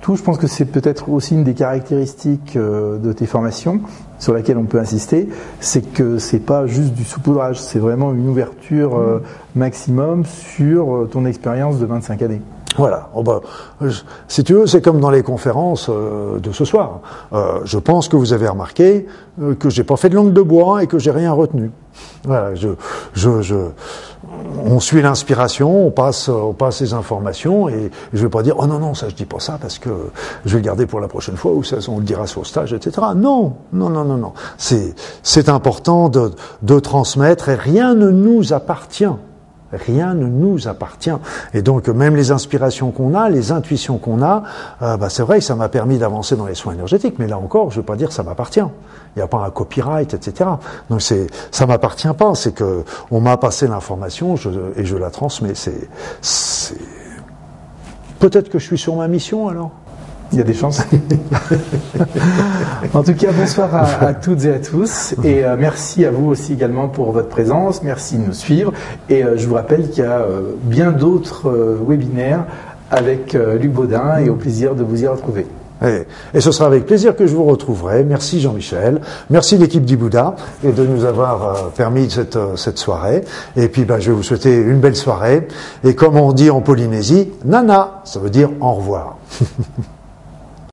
tout. Je pense que c'est peut-être aussi une des caractéristiques de tes formations sur laquelle on peut insister, c'est que c'est pas juste du saupoudrage, c'est vraiment une ouverture euh, maximum sur ton expérience de 25 années. Voilà. Oh bah, je- si tu veux, c'est comme dans les conférences euh, de ce soir. Euh, je pense que vous avez remarqué euh, que j'ai pas fait de langue de bois et que j'ai rien retenu. Voilà. Je, je, je, on suit l'inspiration, on passe, on passe les informations et je vais pas dire oh non non ça je dis pas ça parce que je vais le garder pour la prochaine fois ou ça on le dira sur le stage etc. Non non non non non. C'est c'est important de de transmettre et rien ne nous appartient. Rien ne nous appartient. Et donc, même les inspirations qu'on a, les intuitions qu'on a, euh, bah, c'est vrai ça m'a permis d'avancer dans les soins énergétiques, mais là encore, je ne veux pas dire ça m'appartient. Il n'y a pas un copyright, etc. Donc, c'est, ça m'appartient pas. C'est que on m'a passé l'information et je la transmets. C'est, c'est... Peut-être que je suis sur ma mission alors? Il y a des chances. en tout cas, bonsoir à, à toutes et à tous. Et euh, merci à vous aussi également pour votre présence. Merci de nous suivre. Et euh, je vous rappelle qu'il y a euh, bien d'autres webinaires avec Luc Baudin et au plaisir de vous y retrouver. Et, ce sera avec plaisir que je vous retrouverai. Merci Jean-Michel. Merci l'équipe d'Ibouda et de nous avoir permis cette, cette soirée. Et puis ben, je vais vous souhaiter une belle soirée. Et comme on dit en Polynésie, nana, ça veut dire au revoir.